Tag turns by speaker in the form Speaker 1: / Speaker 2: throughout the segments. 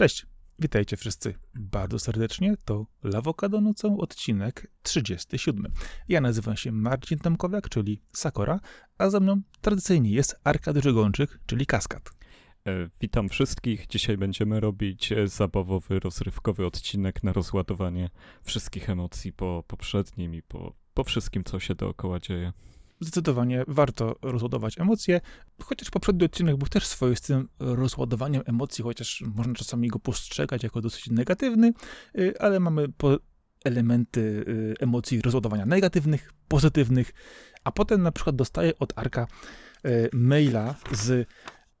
Speaker 1: Cześć, witajcie wszyscy bardzo serdecznie. To Lawokado Nocą, odcinek 37. Ja nazywam się Marcin Tomkowiak, czyli Sakora, a ze mną tradycyjnie jest Arkady Żegończyk, czyli Kaskad.
Speaker 2: E, Witam wszystkich. Dzisiaj będziemy robić e, zabawowy, rozrywkowy odcinek na rozładowanie wszystkich emocji po poprzednim i po, po wszystkim, co się dookoła dzieje.
Speaker 1: Zdecydowanie warto rozładować emocje, chociaż poprzedni odcinek był też swoistym rozładowaniem emocji, chociaż można czasami go postrzegać jako dosyć negatywny, y, ale mamy elementy y, emocji rozładowania negatywnych, pozytywnych, a potem na przykład dostaję od Arka y, maila z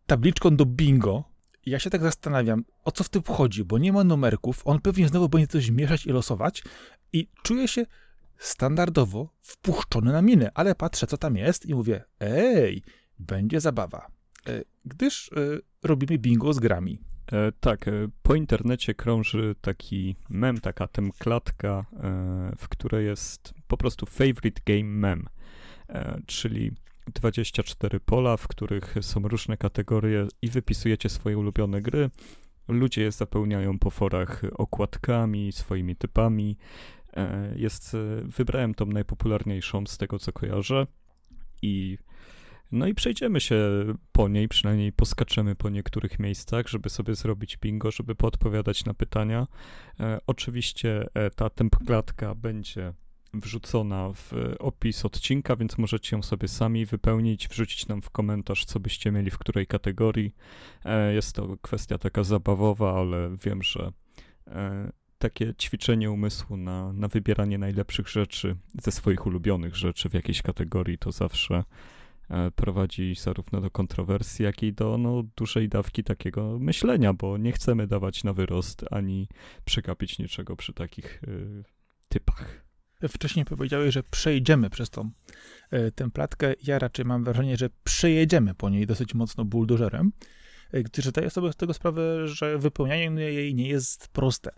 Speaker 1: tabliczką do bingo. Ja się tak zastanawiam, o co w tym chodzi, bo nie ma numerków, on pewnie znowu będzie coś mieszać i losować i czuję się standardowo wpuszczony na minę, ale patrzę, co tam jest i mówię, ej, będzie zabawa. E, Gdyż e, robimy bingo z grami.
Speaker 2: E, tak, po internecie krąży taki mem, taka temklatka, w której jest po prostu favorite game mem, czyli 24 pola, w których są różne kategorie i wypisujecie swoje ulubione gry. Ludzie je zapełniają po forach okładkami, swoimi typami. E, Jest, e, wybrałem tą najpopularniejszą z tego, co kojarzę i no i przejdziemy się po niej, przynajmniej poskaczemy po niektórych miejscach, żeby sobie zrobić bingo, żeby poodpowiadać na pytania. E, oczywiście e, ta templatka będzie wrzucona w opis odcinka, więc możecie ją sobie sami wypełnić, wrzucić nam w komentarz, co byście mieli w której kategorii. E, Jest to kwestia taka zabawowa, ale wiem, że takie ćwiczenie umysłu na, na wybieranie najlepszych rzeczy ze swoich ulubionych rzeczy w jakiejś kategorii to zawsze e, prowadzi zarówno do kontrowersji, jak i do no, dużej dawki takiego myślenia, bo nie chcemy dawać na wyrost ani przegapić niczego przy takich y, typach.
Speaker 1: Wcześniej powiedziałeś, że przejdziemy przez tą e, templatkę. Ja raczej mam wrażenie, że przejedziemy po niej dosyć mocno buldożerem, gdyż zdaję sobie z tego sprawę, że wypełnianie jej nie jest proste.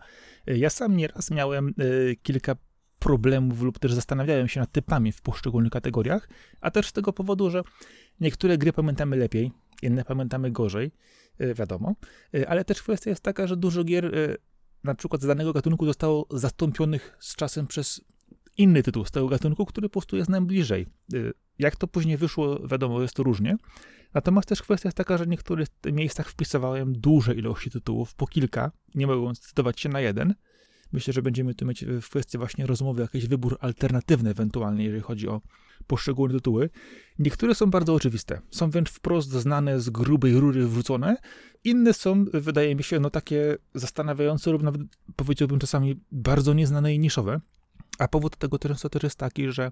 Speaker 1: E, Ja sam nieraz miałem e, kilka problemów lub też zastanawiałem się nad typami w poszczególnych kategoriach, a też z tego powodu, że niektóre gry pamiętamy lepiej, inne pamiętamy gorzej, e, wiadomo, E, ale też kwestia jest taka, że dużo gier e, na przykład z danego gatunku zostało zastąpionych z czasem przez inny tytuł z tego gatunku, który po prostu jest nam bliżej. Jak to później wyszło, wiadomo, jest to różnie. Natomiast też kwestia jest taka, że w niektórych miejscach wpisywałem duże ilości tytułów, po kilka, nie mogłem zdecydować się na jeden. Myślę, że będziemy tu mieć w kwestii właśnie rozmowy jakiś wybór alternatywny ewentualnie, jeżeli chodzi o poszczególne tytuły. Niektóre są bardzo oczywiste, są wręcz wprost znane z grubej rury wrzucone. Inne są, wydaje mi się, no takie zastanawiające lub nawet powiedziałbym czasami bardzo nieznane i niszowe. A powód tego często też jest taki, że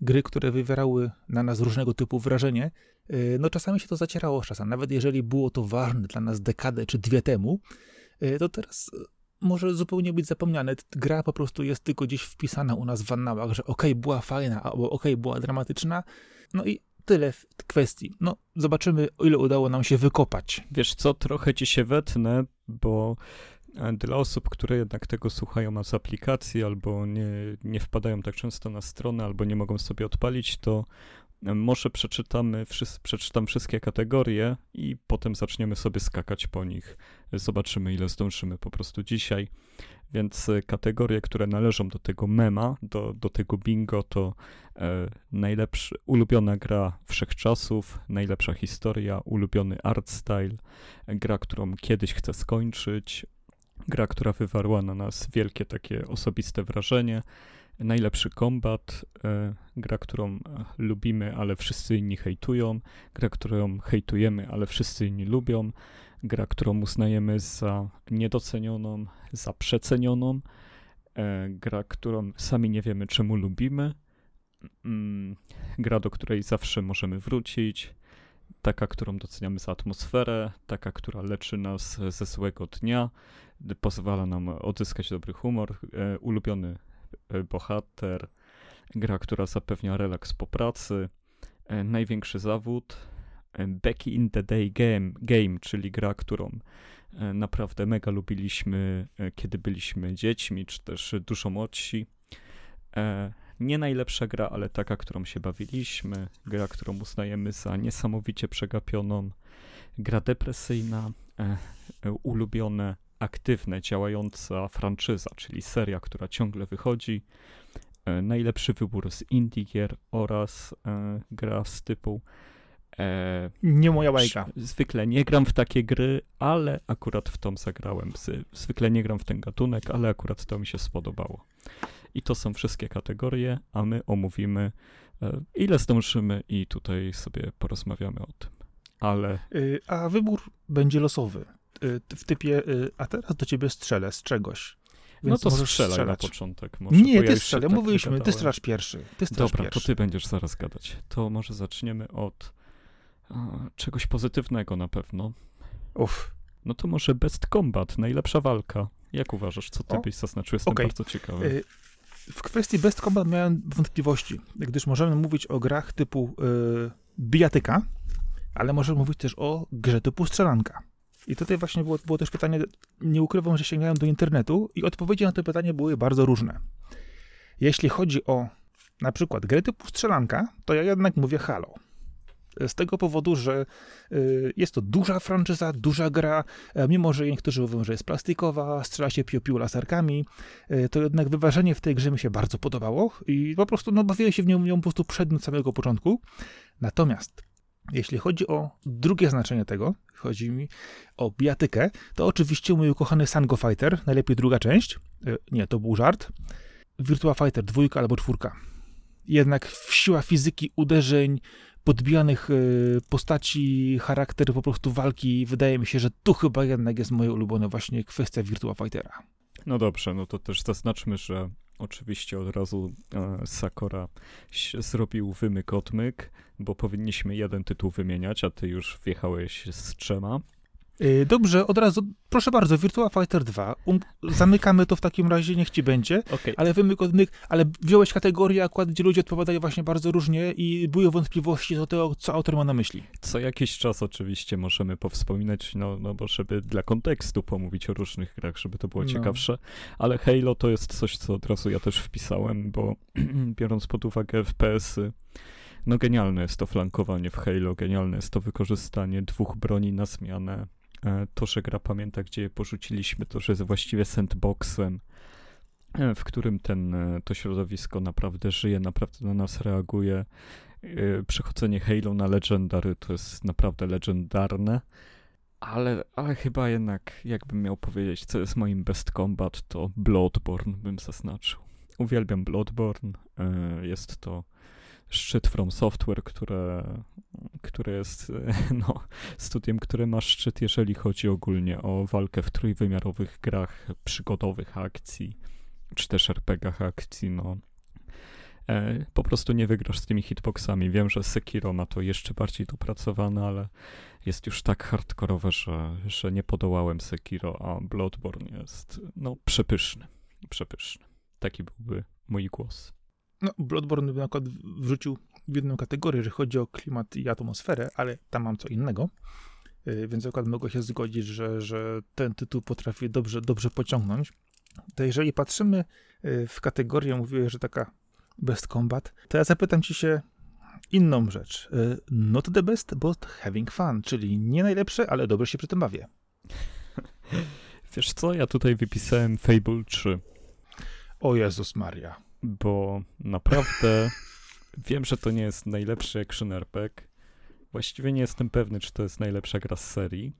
Speaker 1: gry, które wywierały na nas różnego typu wrażenie, yy, no czasami się to zacierało z czasem. Nawet jeżeli było to ważne dla nas dekadę czy dwie temu, yy, to teraz yy, może zupełnie być zapomniane. Gra po prostu jest tylko gdzieś wpisana u nas w annałach, że okej, była fajna, albo okej, była dramatyczna. No i tyle w kwestii. No, zobaczymy, o ile udało nam się wykopać.
Speaker 2: Wiesz co, trochę ci się wetnę, bo dla osób, które jednak tego słuchają z aplikacji, albo nie, nie wpadają tak często na stronę, albo nie mogą sobie odpalić, to e, może przeczytamy, przeczytam wszystkie kategorie i potem zaczniemy sobie skakać po nich. Zobaczymy, ile zdążymy po prostu dzisiaj. Więc e, kategorie, które należą do tego mema, do, do tego bingo, to e, najlepszy, ulubiona gra wszechczasów, najlepsza historia, ulubiony art style, gra, którą kiedyś chcę skończyć, gra, która wywarła na nas wielkie takie osobiste wrażenie, najlepszy kombat, e, gra, którą e, lubimy, ale wszyscy inni hejtują, gra, którą hejtujemy, ale wszyscy inni lubią, gra, którą uznajemy za niedocenioną, za przecenioną, e, gra, którą sami nie wiemy czemu lubimy, mm, gra, do której zawsze możemy wrócić, taka, którą doceniamy za atmosferę, taka, która leczy nas ze złego dnia, pozwala nam odzyskać dobry humor, e, ulubiony e, bohater, gra, która zapewnia relaks po pracy, e, największy zawód, Back in the Day game, game, czyli gra, którą naprawdę mega lubiliśmy, kiedy byliśmy dziećmi, czy też dużo młodsi. Nie najlepsza gra, ale taka, którą się bawiliśmy, gra, którą uznajemy za niesamowicie przegapioną, gra depresyjna, ulubione aktywne, działająca franczyza, czyli seria, która ciągle wychodzi. E, najlepszy wybór z indie gier oraz e, gra z typu
Speaker 1: e, nie moja bajka.
Speaker 2: Zwykle nie gram w takie gry, ale akurat w tom zagrałem. Zwykle nie gram w ten gatunek, ale akurat to mi się spodobało. I to są wszystkie kategorie, a my omówimy e, ile zdążymy i tutaj sobie porozmawiamy o tym. Ale...
Speaker 1: Y, a wybór będzie losowy. Y, w typie, y, a teraz do ciebie strzelę z czegoś.
Speaker 2: no to strzelaj strzelać. na początek.
Speaker 1: Może, nie, ty strzelaj, tak mówiliśmy, ty strzelasz pierwszy. Ty
Speaker 2: Dobra,
Speaker 1: pierwszy.
Speaker 2: to ty będziesz zaraz gadać. To może zaczniemy od czegoś pozytywnego na pewno.
Speaker 1: Uff.
Speaker 2: No to może Best Combat, najlepsza walka. Jak uważasz, co ty o? byś zaznaczył? Jestem okay. bardzo ciekawy. Y
Speaker 1: w kwestii Best Combat miałem wątpliwości, gdyż możemy mówić o grach typu y bijatyka, ale możemy mówić też o grze typu strzelanka. I tutaj właśnie było, było też pytanie, nie ukrywam, że sięgałem do internetu i odpowiedzi na to pytanie były bardzo różne. Jeśli chodzi o na przykład grę typu strzelanka, to ja jednak mówię Halo. Z tego powodu, że y, jest to duża franczyza, duża gra, mimo że niektórzy mówią, że jest plastikowa, strzela się piu-piu laserkami, y, to jednak wyważenie w tej grze mi się bardzo podobało i po prostu no, bawiłem się w nią, nią po prostu przed samego początku. Natomiast jeśli chodzi o drugie znaczenie tego, chodzi mi o bijatykę, to oczywiście mój ukochany Sango Fighter, najlepiej druga część, y, nie, to był żart, Virtua Fighter dwójka albo czwórka. Jednak siła fizyki, uderzeń, podbijanych y, postaci, charakter po prostu walki. Wydaje mi się, że tu chyba jednak jest moje ulubione właśnie kwestia Virtua Fightera.
Speaker 2: No dobrze, no to też zaznaczmy, że oczywiście od razu e, Sakura zrobił wymyk odmyk, bo powinniśmy jeden tytuł wymieniać, a ty już wjechałeś z trzema.
Speaker 1: Y, dobrze, od razu, proszę bardzo, Virtua Fighter 2. Um, zamykamy to w takim razie, niech ci będzie. Okay. Ale wymyk ale wziąłeś kategorię akurat, gdzie ludzie odpowiadają właśnie bardzo różnie i były wątpliwości do tego, co autor ma na myśli.
Speaker 2: Co jakiś czas oczywiście możemy powspominać, no, no bo żeby dla kontekstu pomówić o różnych grach, żeby to było no. ciekawsze. Ale Halo to jest coś, co od razu ja też wpisałem, bo biorąc pod uwagę FPS-y, no genialne jest to flankowanie w Halo, genialne jest to wykorzystanie dwóch broni na zmianę to, że gra pamięta, gdzie je porzuciliśmy, to, że jest właściwie sandboxem, e, w którym ten, e, to środowisko naprawdę żyje, naprawdę na nas reaguje. Przechodzenie Halo na Legendary to jest naprawdę legendarne, ale, ale chyba jednak, jakbym miał powiedzieć, co jest moim best combat, to Bloodborne bym zaznaczył. Uwielbiam Bloodborne, jest to szczyt From Software, które, które jest no, studiem, które ma szczyt, jeżeli chodzi ogólnie o walkę w trójwymiarowych grach przygodowych akcji, czy też RPGach akcji, no. E, po prostu nie wygrasz z tymi hitboxami. Wiem, że Sekiro ma to jeszcze bardziej dopracowane, ale jest już tak hardkorowe, że, że nie podołałem Sekiro, a Bloodborne jest, no, przepyszny. Przepyszny. Taki byłby mój głos.
Speaker 1: No, Bloodborne na przykład wrzucił w jedną kategorię, jeżeli chodzi o klimat i atmosferę, ale tam mam co innego. Y, więc akurat mogę się zgodzić, że, że ten tytuł potrafi dobrze, dobrze pociągnąć. To jeżeli patrzymy y, w kategorię, mówiłeś, że taka best combat, to ja zapytam ci się inną rzecz. Y, not the best, but having fun, czyli nie najlepsze, ale dobrze się przy tym bawię.
Speaker 2: Wiesz co, ja tutaj wypisałem Fable 3.
Speaker 1: O Jezus Maria
Speaker 2: bo naprawdę wiem, że to nie jest najlepszy action RPG. Właściwie nie jestem pewny, czy to jest najlepsza gra z serii,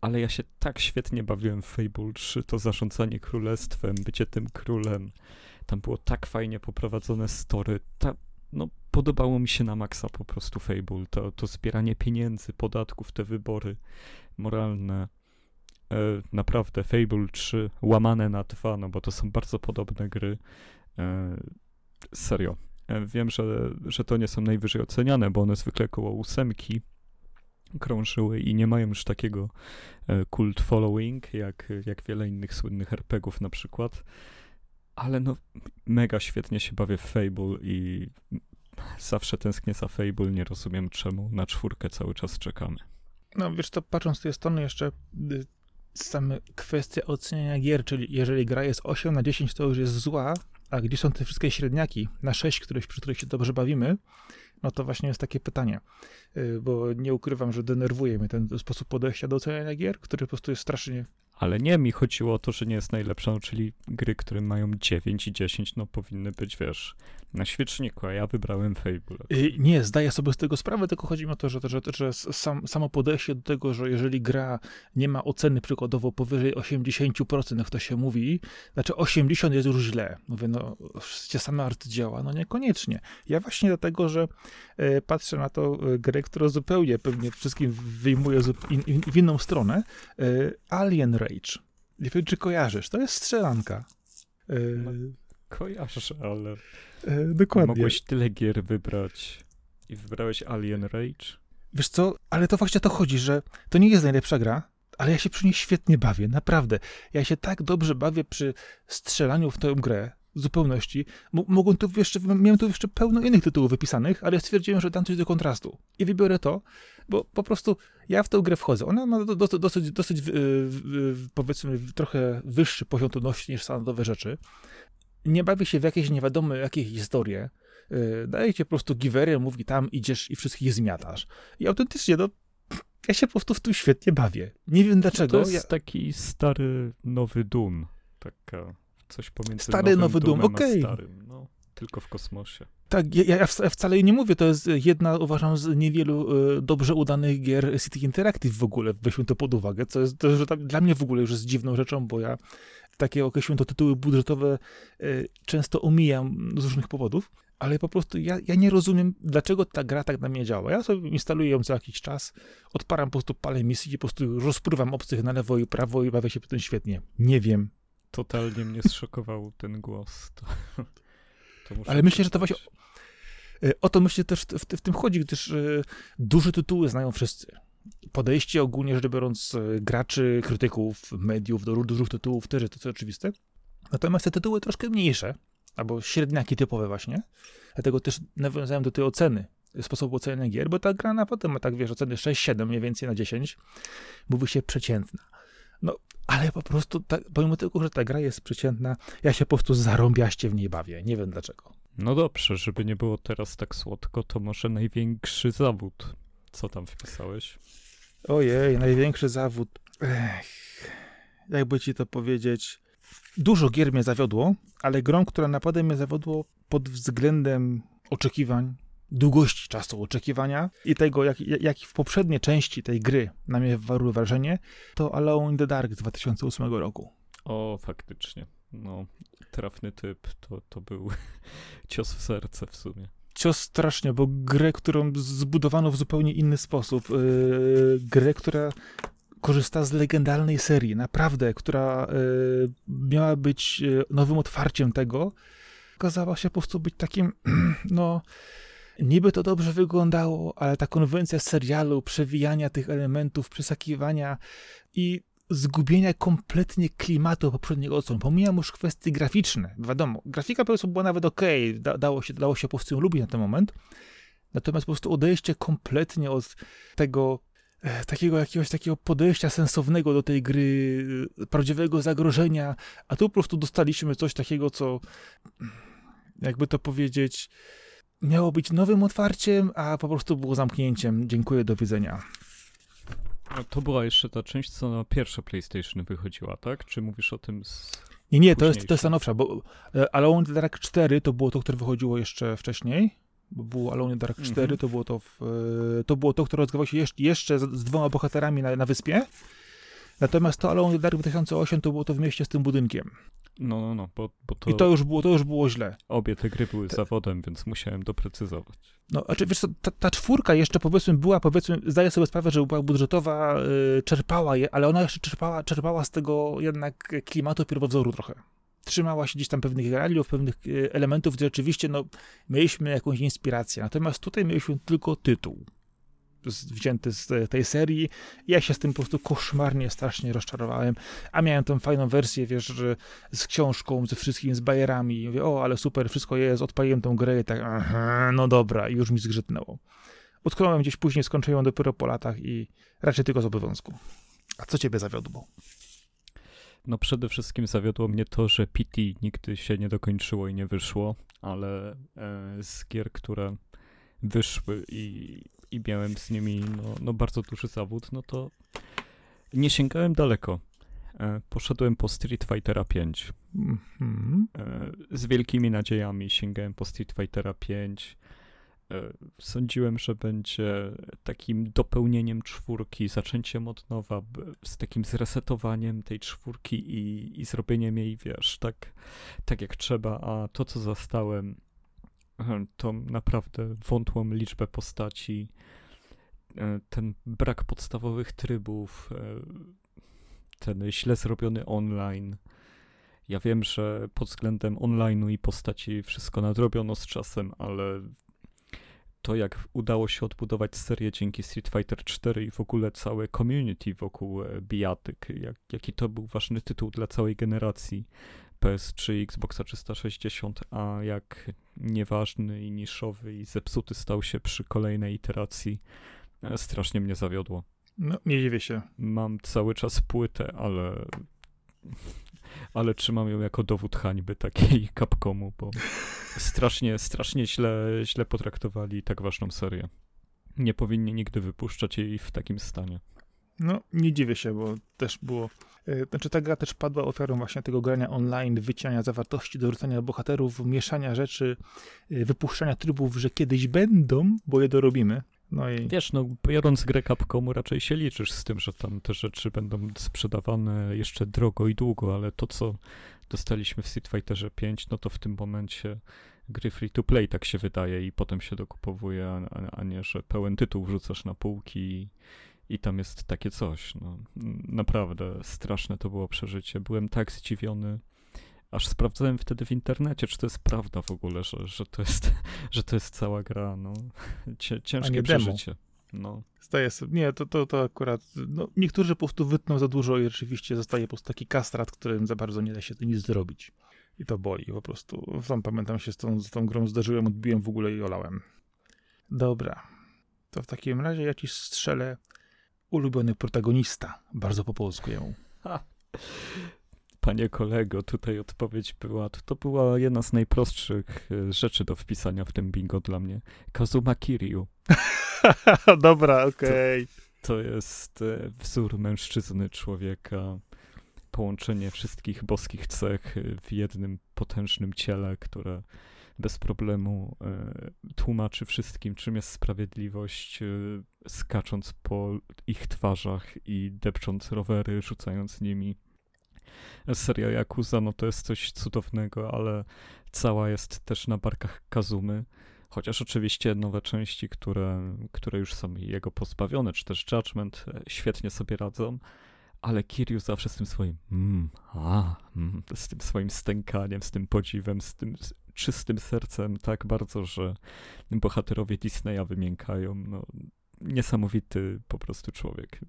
Speaker 2: ale ja się tak świetnie bawiłem w Fable 3, to zarządzanie królestwem, bycie tym królem. Tam było tak fajnie poprowadzone story. Ta, no, podobało mi się na maksa po prostu Fable. To, to zbieranie pieniędzy, podatków, te wybory moralne. E, naprawdę Fable 3 łamane na dwa, no bo to są bardzo podobne gry. E, serio. E, wiem, że, że to nie są najwyżej oceniane, bo one zwykle koło ósemki krążyły i nie mają już takiego e, cult following, jak, jak wiele innych słynnych RPGów na przykład. Ale no, mega świetnie się bawię w Fable i zawsze tęsknię za Fable, nie rozumiem czemu na czwórkę cały czas czekamy.
Speaker 1: No wiesz co, patrząc z tej strony jeszcze y, same kwestie oceniania gier, czyli jeżeli gra jest 8 na 10, to już jest zła, a gdzie są te wszystkie średniaki? Na 6, których, przy których się dobrze bawimy, no to właśnie jest takie pytanie, y, bo nie ukrywam, że denerwuje mnie ten sposób podejścia do oceniania gier, który po prostu jest strasznie
Speaker 2: Ale nie, mi chodziło o to, że nie jest najlepsza, no, czyli gry, które mają 9 i 10, no powinny być, wiesz, na świeczniku, a ja wybrałem Fable.
Speaker 1: Y, Nie, zdaję sobie z tego sprawę, tylko chodzi mi o to, że, że, że sam, samo podejście do tego, że jeżeli gra nie ma oceny przykładowo powyżej 80%, jak to się mówi, znaczy 80 jest już źle. Mówię, no, wszystkie same arcydzieła, no niekoniecznie. Ja właśnie dlatego, że e, patrzę na to e, grę, która zupełnie pewnie wszystkim wyjmuje zup- in, w inną stronę. E, Alien Rage. Nie wiem, czy kojarzysz, to jest strzelanka. E,
Speaker 2: No. Kojarzę, ale
Speaker 1: e, dokładnie.
Speaker 2: mogłeś tyle gier wybrać i wybrałeś Alien Rage?
Speaker 1: Wiesz co, ale to właśnie o to chodzi, że to nie jest najlepsza gra, ale ja się przy niej świetnie bawię, naprawdę. Ja się tak dobrze bawię przy strzelaniu w tę grę zupełności. M- mogłem tu jeszcze, miałem tu jeszcze pełno innych tytułów wypisanych, ale stwierdziłem, że dam coś do kontrastu. I wybiorę to, bo po prostu ja w tę grę wchodzę. Ona ma do, do, dosyć, dosyć y, y, powiedzmy, trochę wyższy poziom trudności niż standardowe rzeczy. Nie bawię się w jakieś nie wiadomo jakie historie. Y, Daje ci po prostu giwerę, mówi tam idziesz i wszystkich zmiatasz. I autentycznie, no, ja się po prostu w tym świetnie bawię. Nie wiem dlaczego.
Speaker 2: To jest
Speaker 1: ja,
Speaker 2: taki stary, nowy Doom. Taka coś pomiędzy
Speaker 1: Stary,
Speaker 2: nowym
Speaker 1: nowy Doom,
Speaker 2: Doomem starym. No, tylko w kosmosie.
Speaker 1: tak, ja, ja wca- wcale nie mówię, to jest jedna, uważam, z niewielu y, dobrze udanych gier City Interactive w ogóle, weźmy to pod uwagę, co jest, to, że dla mnie w ogóle już jest dziwną rzeczą, bo ja takie określmy to tytuły budżetowe y, często omijam z różnych powodów, ale po prostu ja, ja nie rozumiem, dlaczego ta gra tak na mnie działa. Ja sobie instaluję ją co jakiś czas, odparam po prostu palę misji i po prostu rozpływam obcych na lewo i prawo i bawię się tym świetnie. Nie wiem.
Speaker 2: Totalnie mnie zszokował ten głos. To, to
Speaker 1: Ale myślę, że to
Speaker 2: przyznać.
Speaker 1: Y, O to myślę też w, w tym chodzi, gdyż y, duże tytuły znają wszyscy. Podejście ogólnie rzecz biorąc y, graczy, krytyków, mediów do dużych tytułów też jest to co oczywiste. Natomiast te tytuły troszkę mniejsze, albo średniaki typowe właśnie, dlatego też nawiązałem do tej oceny, sposobu oceniania gier, bo ta gra na potem ma tak, wiesz, oceny 6-7 mniej więcej na 10, mówi się przeciętna. No, ale po prostu, ta, pomimo tego, że ta gra jest przeciętna, ja się po prostu zarąbiaście w niej bawię. Nie wiem dlaczego.
Speaker 2: No dobrze, żeby nie było teraz tak słodko, to może największy zawód. Co tam wpisałeś?
Speaker 1: Ojej, największy zawód. Ech, jakby ci to powiedzieć. Dużo gier mnie zawiodło, ale grą, która naprawdę mnie zawiodło pod względem oczekiwań, długości czasu oczekiwania i tego, jak, jak w poprzedniej części tej gry na mnie wywarły wrażenie, to Alone in the Dark z 2008 roku.
Speaker 2: O, faktycznie. No, trafny typ. To, to był cios w serce w sumie.
Speaker 1: Cios strasznie, bo grę, którą zbudowano w zupełnie inny sposób. Yy, grę, która korzysta z legendarnej serii, naprawdę, która yy, miała być yy, nowym otwarciem tego, okazała się po prostu być takim, no, niby to dobrze wyglądało, ale ta konwencja serialu, przewijania tych elementów, przesakiwania i zgubienia kompletnie klimatu poprzedniego odsłon. Pomijam już kwestie graficzne. Wiadomo, grafika po prostu była nawet okej, da, dało, się, dało się po prostu lubić na ten moment. Natomiast po prostu odejście kompletnie od tego e, takiego jakiegoś takiego podejścia sensownego do tej gry, e, prawdziwego zagrożenia, a tu po prostu dostaliśmy coś takiego, co jakby to powiedzieć, miało być nowym otwarciem, a po prostu było zamknięciem. Dziękuję, do widzenia.
Speaker 2: A to była jeszcze ta część, co na pierwsze PlayStation wychodziła, tak? Czy mówisz o tym z...
Speaker 1: Nie, nie, to jest, to jest ta nowsza, bo e, Alone in the Dark 4 to było to, które wychodziło jeszcze wcześniej, bo było Alone in the Dark 4,
Speaker 2: Mhm.
Speaker 1: to było to, w, e, to było to, które rozgrywało się jeszcze, jeszcze z, z dwoma bohaterami na, na wyspie. Natomiast to Alone in the Dark 2008 to było to w mieście z tym budynkiem.
Speaker 2: No, no, no, bo, bo to,
Speaker 1: I to już było, to już było źle.
Speaker 2: obie te gry były
Speaker 1: Te-
Speaker 2: zawodem, więc musiałem doprecyzować.
Speaker 1: No, znaczy, wiesz co, ta, ta czwórka jeszcze powiedzmy była, powiedzmy, zdaję sobie sprawę, że była budżetowa, y, czerpała je, ale ona jeszcze czerpała, czerpała z tego jednak klimatu pierwowzoru trochę. Trzymała się gdzieś tam pewnych realiów, pewnych y, elementów, gdzie rzeczywiście, no, mieliśmy jakąś inspirację. Natomiast tutaj mieliśmy tylko tytuł wzięty z tej serii. Ja się z tym po prostu koszmarnie, strasznie rozczarowałem. A miałem tą fajną wersję, wiesz, że z książką, ze wszystkim, z bajerami. Mówię, o, ale super, wszystko jest, odpaliłem tą grę i tak, aha, no dobra, i już mi zgrzytnęło. Utknąłem gdzieś później, skończyłem dopiero po latach i raczej tylko z obowiązku. A co ciebie zawiodło?
Speaker 2: No przede wszystkim zawiodło mnie to, że PT nigdy się nie dokończyło i nie wyszło, ale e, z gier, które wyszły i, i miałem z nimi no, no bardzo duży zawód, no to nie sięgałem daleko. E, poszedłem po Street Fightera 5.
Speaker 1: Mhm.
Speaker 2: E, z wielkimi nadziejami sięgałem po Street Fightera 5. E, Sądziłem, że będzie takim dopełnieniem czwórki, zaczęciem od nowa, z takim zresetowaniem tej czwórki i, i zrobieniem jej, wiesz, tak, tak jak trzeba, a to, co zastałem, to naprawdę wątłą liczbę postaci, e, ten brak podstawowych trybów, e, ten źle zrobiony online. Ja wiem, że pod względem online'u i postaci wszystko nadrobiono z czasem, ale to jak udało się odbudować serię dzięki Street Fighter 4 i w ogóle całe community wokół e, bijatyk, jak, jaki to był ważny tytuł dla całej generacji PS3 i Xboxa 360, a jak nieważny i niszowy i zepsuty stał się przy kolejnej iteracji, e, strasznie mnie zawiodło.
Speaker 1: No, nie dziwię się.
Speaker 2: Mam cały czas płytę, ale ale trzymam ją jako dowód hańby takiej Capcomu, bo strasznie, strasznie źle, źle potraktowali tak ważną serię. Nie powinni nigdy wypuszczać jej w takim stanie.
Speaker 1: No, nie dziwię się, bo też było. E, Znaczy, ta gra też padła ofiarą właśnie tego grania online, wycinania zawartości, dorzucania bohaterów, mieszania rzeczy, e, wypuszczania trybów, że kiedyś będą, bo je dorobimy. No i
Speaker 2: Wiesz, no biorąc grę Capcomu raczej się liczysz z tym, że tam te rzeczy będą sprzedawane jeszcze drogo i długo, ale to co dostaliśmy w Street Fighterze 5, no to w tym momencie gry free to play tak się wydaje i potem się dokupowuje, a, a nie, że pełen tytuł wrzucasz na półki i, i tam jest takie coś. No, naprawdę straszne to było przeżycie. Byłem tak zdziwiony, aż sprawdzałem wtedy w internecie, czy to jest prawda w ogóle, że, że, to, jest, że to jest cała gra. No. Ciężkie przeżycie. No.
Speaker 1: zdaję sobie. Nie, to, to, to akurat. No, niektórzy po prostu wytną za dużo i rzeczywiście zostaje po prostu taki kastrat, którym za bardzo nie da się nic zrobić. I to boli po prostu. Sam pamiętam się z tą, z tą grą zdarzyłem, odbiłem w ogóle i olałem. Dobra. To w takim razie ja ci strzelę ulubiony protagonista. Bardzo po polsku ją.
Speaker 2: Panie kolego, tutaj odpowiedź była, to, to była jedna z najprostszych e, rzeczy do wpisania w tym bingo dla mnie. Kazuma Kiryu.
Speaker 1: Dobra, okej.
Speaker 2: To jest e, wzór mężczyzny, człowieka, połączenie wszystkich boskich cech e, w jednym potężnym ciele, które bez problemu e, tłumaczy wszystkim, czym jest sprawiedliwość, e, skacząc po ich twarzach i depcząc rowery, rzucając nimi. Seria Yakuza, no to jest coś cudownego, ale cała jest też na barkach Kazumy. Chociaż oczywiście nowe części, które, które już są jego pozbawione, czy też Judgment, e, świetnie sobie radzą, ale Kiryu zawsze z tym swoim mm, a, mm, z tym swoim stękaniem, z tym podziwem, z tym czystym sercem tak bardzo, że bohaterowie Disneya wymiękają. No, niesamowity po prostu człowiek.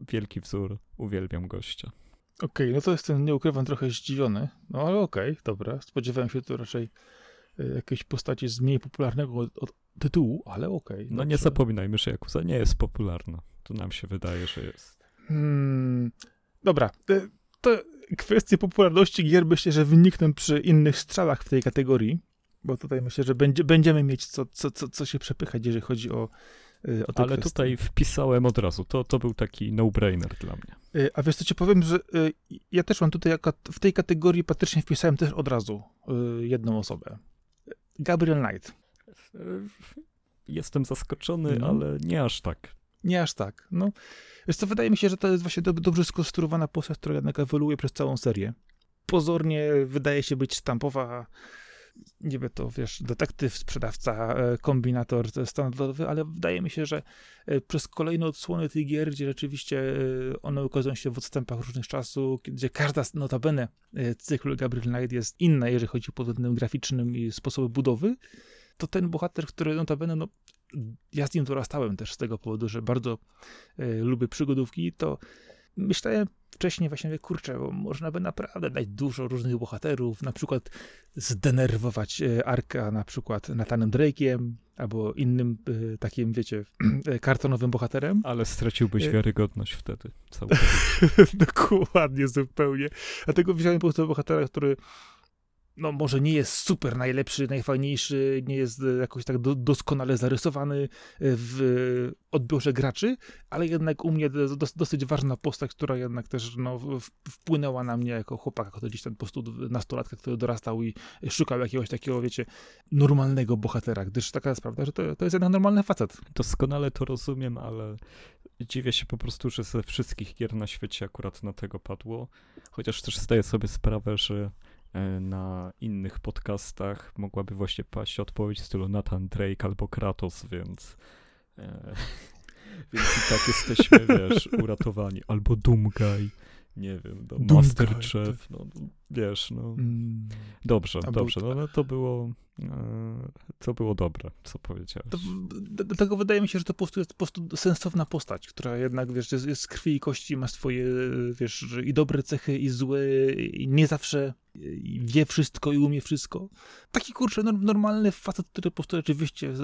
Speaker 2: Wielki wzór, uwielbiam gościa.
Speaker 1: Okej, no to jestem, nie ukrywam, trochę zdziwiony. No ale okej, dobra. Spodziewałem się tu raczej y, jakiejś postaci z mniej popularnego od, od tytułu, ale okej.
Speaker 2: No nie zapominajmy, że Yakuza nie jest popularna. To nam się wydaje, że jest.
Speaker 1: Hmm, dobra, y, to kwestie popularności gier myślę, że wynikną przy innych strzałach w tej kategorii, bo tutaj myślę, że będzie, będziemy mieć co, co, co, co się przepychać, jeżeli chodzi o, y, o te
Speaker 2: Ale tutaj wpisałem od razu. To, to był taki no-brainer dla mnie.
Speaker 1: Y, A wiesz co ci powiem, że y, ja też mam tutaj, w tej kategorii patrycznie wpisałem też od razu jedną osobę. Gabriel Knight.
Speaker 2: Jestem zaskoczony,
Speaker 1: No.
Speaker 2: ale nie aż tak.
Speaker 1: Nie aż tak. No, wiesz co, wydaje mi się, że to jest właśnie dob- dobrze skonstruowana postać, która jednak ewoluuje przez całą serię. Pozornie wydaje się być sztampowa, niby to, wiesz, detektyw, sprzedawca, e, kombinator standardowy, ale wydaje mi się, że e, przez kolejne odsłony tych gier, gdzie rzeczywiście e, one ukazują się w odstępach różnych czasu, gdzie każda notabene cyklu Gabriel Knight jest inna, jeżeli chodzi pod względem graficznym i sposobu budowy, to ten bohater, który notabene, no, ja z nim dorastałem też z tego powodu, że bardzo e, lubię przygodówki, to myślałem wcześniej właśnie, mówię, kurczę, bo można by naprawdę dać dużo różnych bohaterów, na przykład zdenerwować e, Arka na przykład Nathanem Drake'iem, albo innym e, takim, wiecie, kartonowym bohaterem.
Speaker 2: Ale straciłbyś wiarygodność wtedy.
Speaker 1: Dokładnie, zupełnie. Dlatego wziąłem po prostu bohatera, który no może nie jest super najlepszy, najfajniejszy, nie jest e, jakoś tak do, doskonale zarysowany e, w odbiorze graczy, ale jednak u mnie dos, dosyć ważna postać, która jednak też no, wpłynęła na mnie jako chłopaka, który gdzieś tam po prostu nastolatka, który dorastał i szukał jakiegoś takiego, wiecie, normalnego bohatera, gdyż taka jest prawda, że to, to jest jednak normalny facet.
Speaker 2: Doskonale to rozumiem, ale dziwię się po prostu, że ze wszystkich gier na świecie akurat na tego padło, chociaż też zdaję sobie sprawę, że na innych podcastach mogłaby właśnie paść odpowiedź w stylu Nathan Drake albo Kratos, więc e, więc i tak jesteśmy, wiesz, uratowani. Albo Doomguy, nie wiem, no, Master Chef, no, wiesz, no. Mm. Dobrze, dobrze, no, no to było e, to było dobre, co powiedziałeś. To,
Speaker 1: dlatego wydaje mi się, że to po prostu jest po prostu sensowna postać, która jednak, wiesz, jest, jest z krwi i kości, ma swoje, wiesz, i dobre cechy, i złe, i nie zawsze wie wszystko i umie wszystko. Taki, kurczę, normalny facet, który po prostu rzeczywiście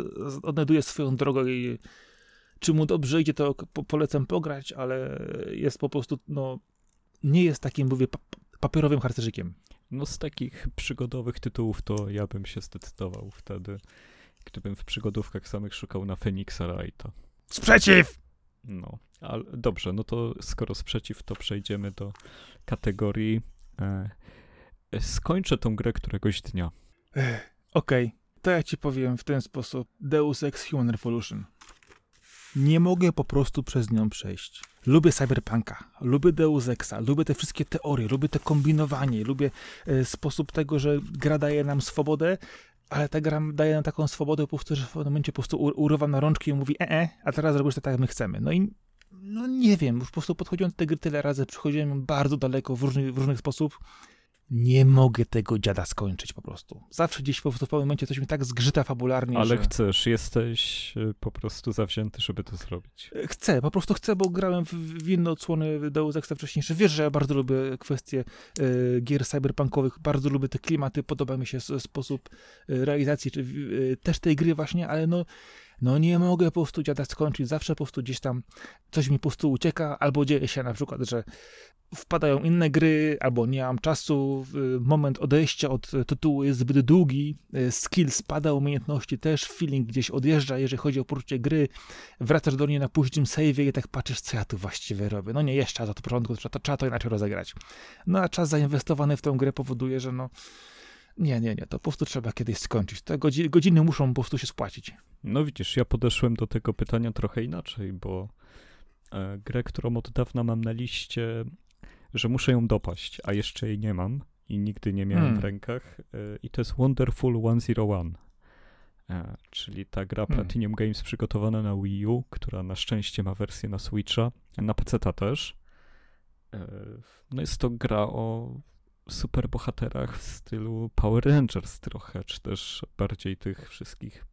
Speaker 1: odnajduje swoją drogę i czy mu dobrze idzie, to polecam pograć, ale jest po prostu, no, nie jest takim, mówię, papierowym harcerzykiem.
Speaker 2: No z takich przygodowych tytułów to ja bym się zdecydował wtedy, gdybym w przygodówkach samych szukał na Feniksa Wrighta.
Speaker 1: Sprzeciw!
Speaker 2: No, ale dobrze, no to skoro sprzeciw, to przejdziemy do kategorii e, skończę tą grę któregoś dnia.
Speaker 1: Okej, okay. to ja ci powiem w ten sposób. Deus Ex Human Revolution. Nie mogę po prostu przez nią przejść. Lubię Cyberpunka, lubię Deus Exa, lubię te wszystkie teorie, lubię te kombinowanie, lubię e, sposób tego, że gra daje nam swobodę, ale ta gra daje nam taką swobodę po prostu, że w momencie po prostu urywa na rączki i mówi e, e a teraz robisz to tak, jak my chcemy. No i no nie wiem, już po prostu podchodziłem do tej gry tyle razy, przychodziłem bardzo daleko w różny, w różny sposób nie mogę tego dziada skończyć po prostu. Zawsze gdzieś po prostu w pewnym momencie coś mi tak zgrzyta fabularnie,
Speaker 2: Ale
Speaker 1: że...
Speaker 2: chcesz, jesteś e, po prostu zawzięty, żeby to zrobić.
Speaker 1: E, chcę, po prostu chcę, bo grałem w, w inne odsłony Deus Exa wcześniejsze. Wiesz, że ja bardzo lubię kwestie e, gier cyberpunkowych, bardzo lubię te klimaty, podoba mi się sposób e, realizacji czy, e, też tej gry właśnie, ale no no nie mogę po prostu dziada skończyć, zawsze po prostu gdzieś tam coś mi po prostu ucieka, albo dzieje się na przykład, że wpadają inne gry, albo nie mam czasu, moment odejścia od tytułu jest zbyt długi, y, skill spada, umiejętności też, feeling gdzieś odjeżdża, jeżeli chodzi o poczucie gry, wracasz do niej na późnym save i tak patrzysz, co ja tu właściwie robię. No nie, jeszcze za to porządku, trzeba, trzeba to inaczej rozegrać. No a czas zainwestowany w tę grę powoduje, że no nie, nie, nie, to po prostu trzeba kiedyś skończyć. Te godziny, godziny muszą po prostu się spłacić.
Speaker 2: No widzisz, ja podeszłem do tego pytania trochę inaczej, bo e, grę, którą od dawna mam na liście, że muszę ją dopaść, a jeszcze jej nie mam i nigdy nie miałem hmm. w rękach. E, I to jest Wonderful 101. E, czyli ta gra hmm. Platinum Games przygotowana na Wii U, która na szczęście ma wersję na Switcha, na PC też. No jest to gra o superbohaterach w stylu Power Rangers trochę, czy też bardziej tych wszystkich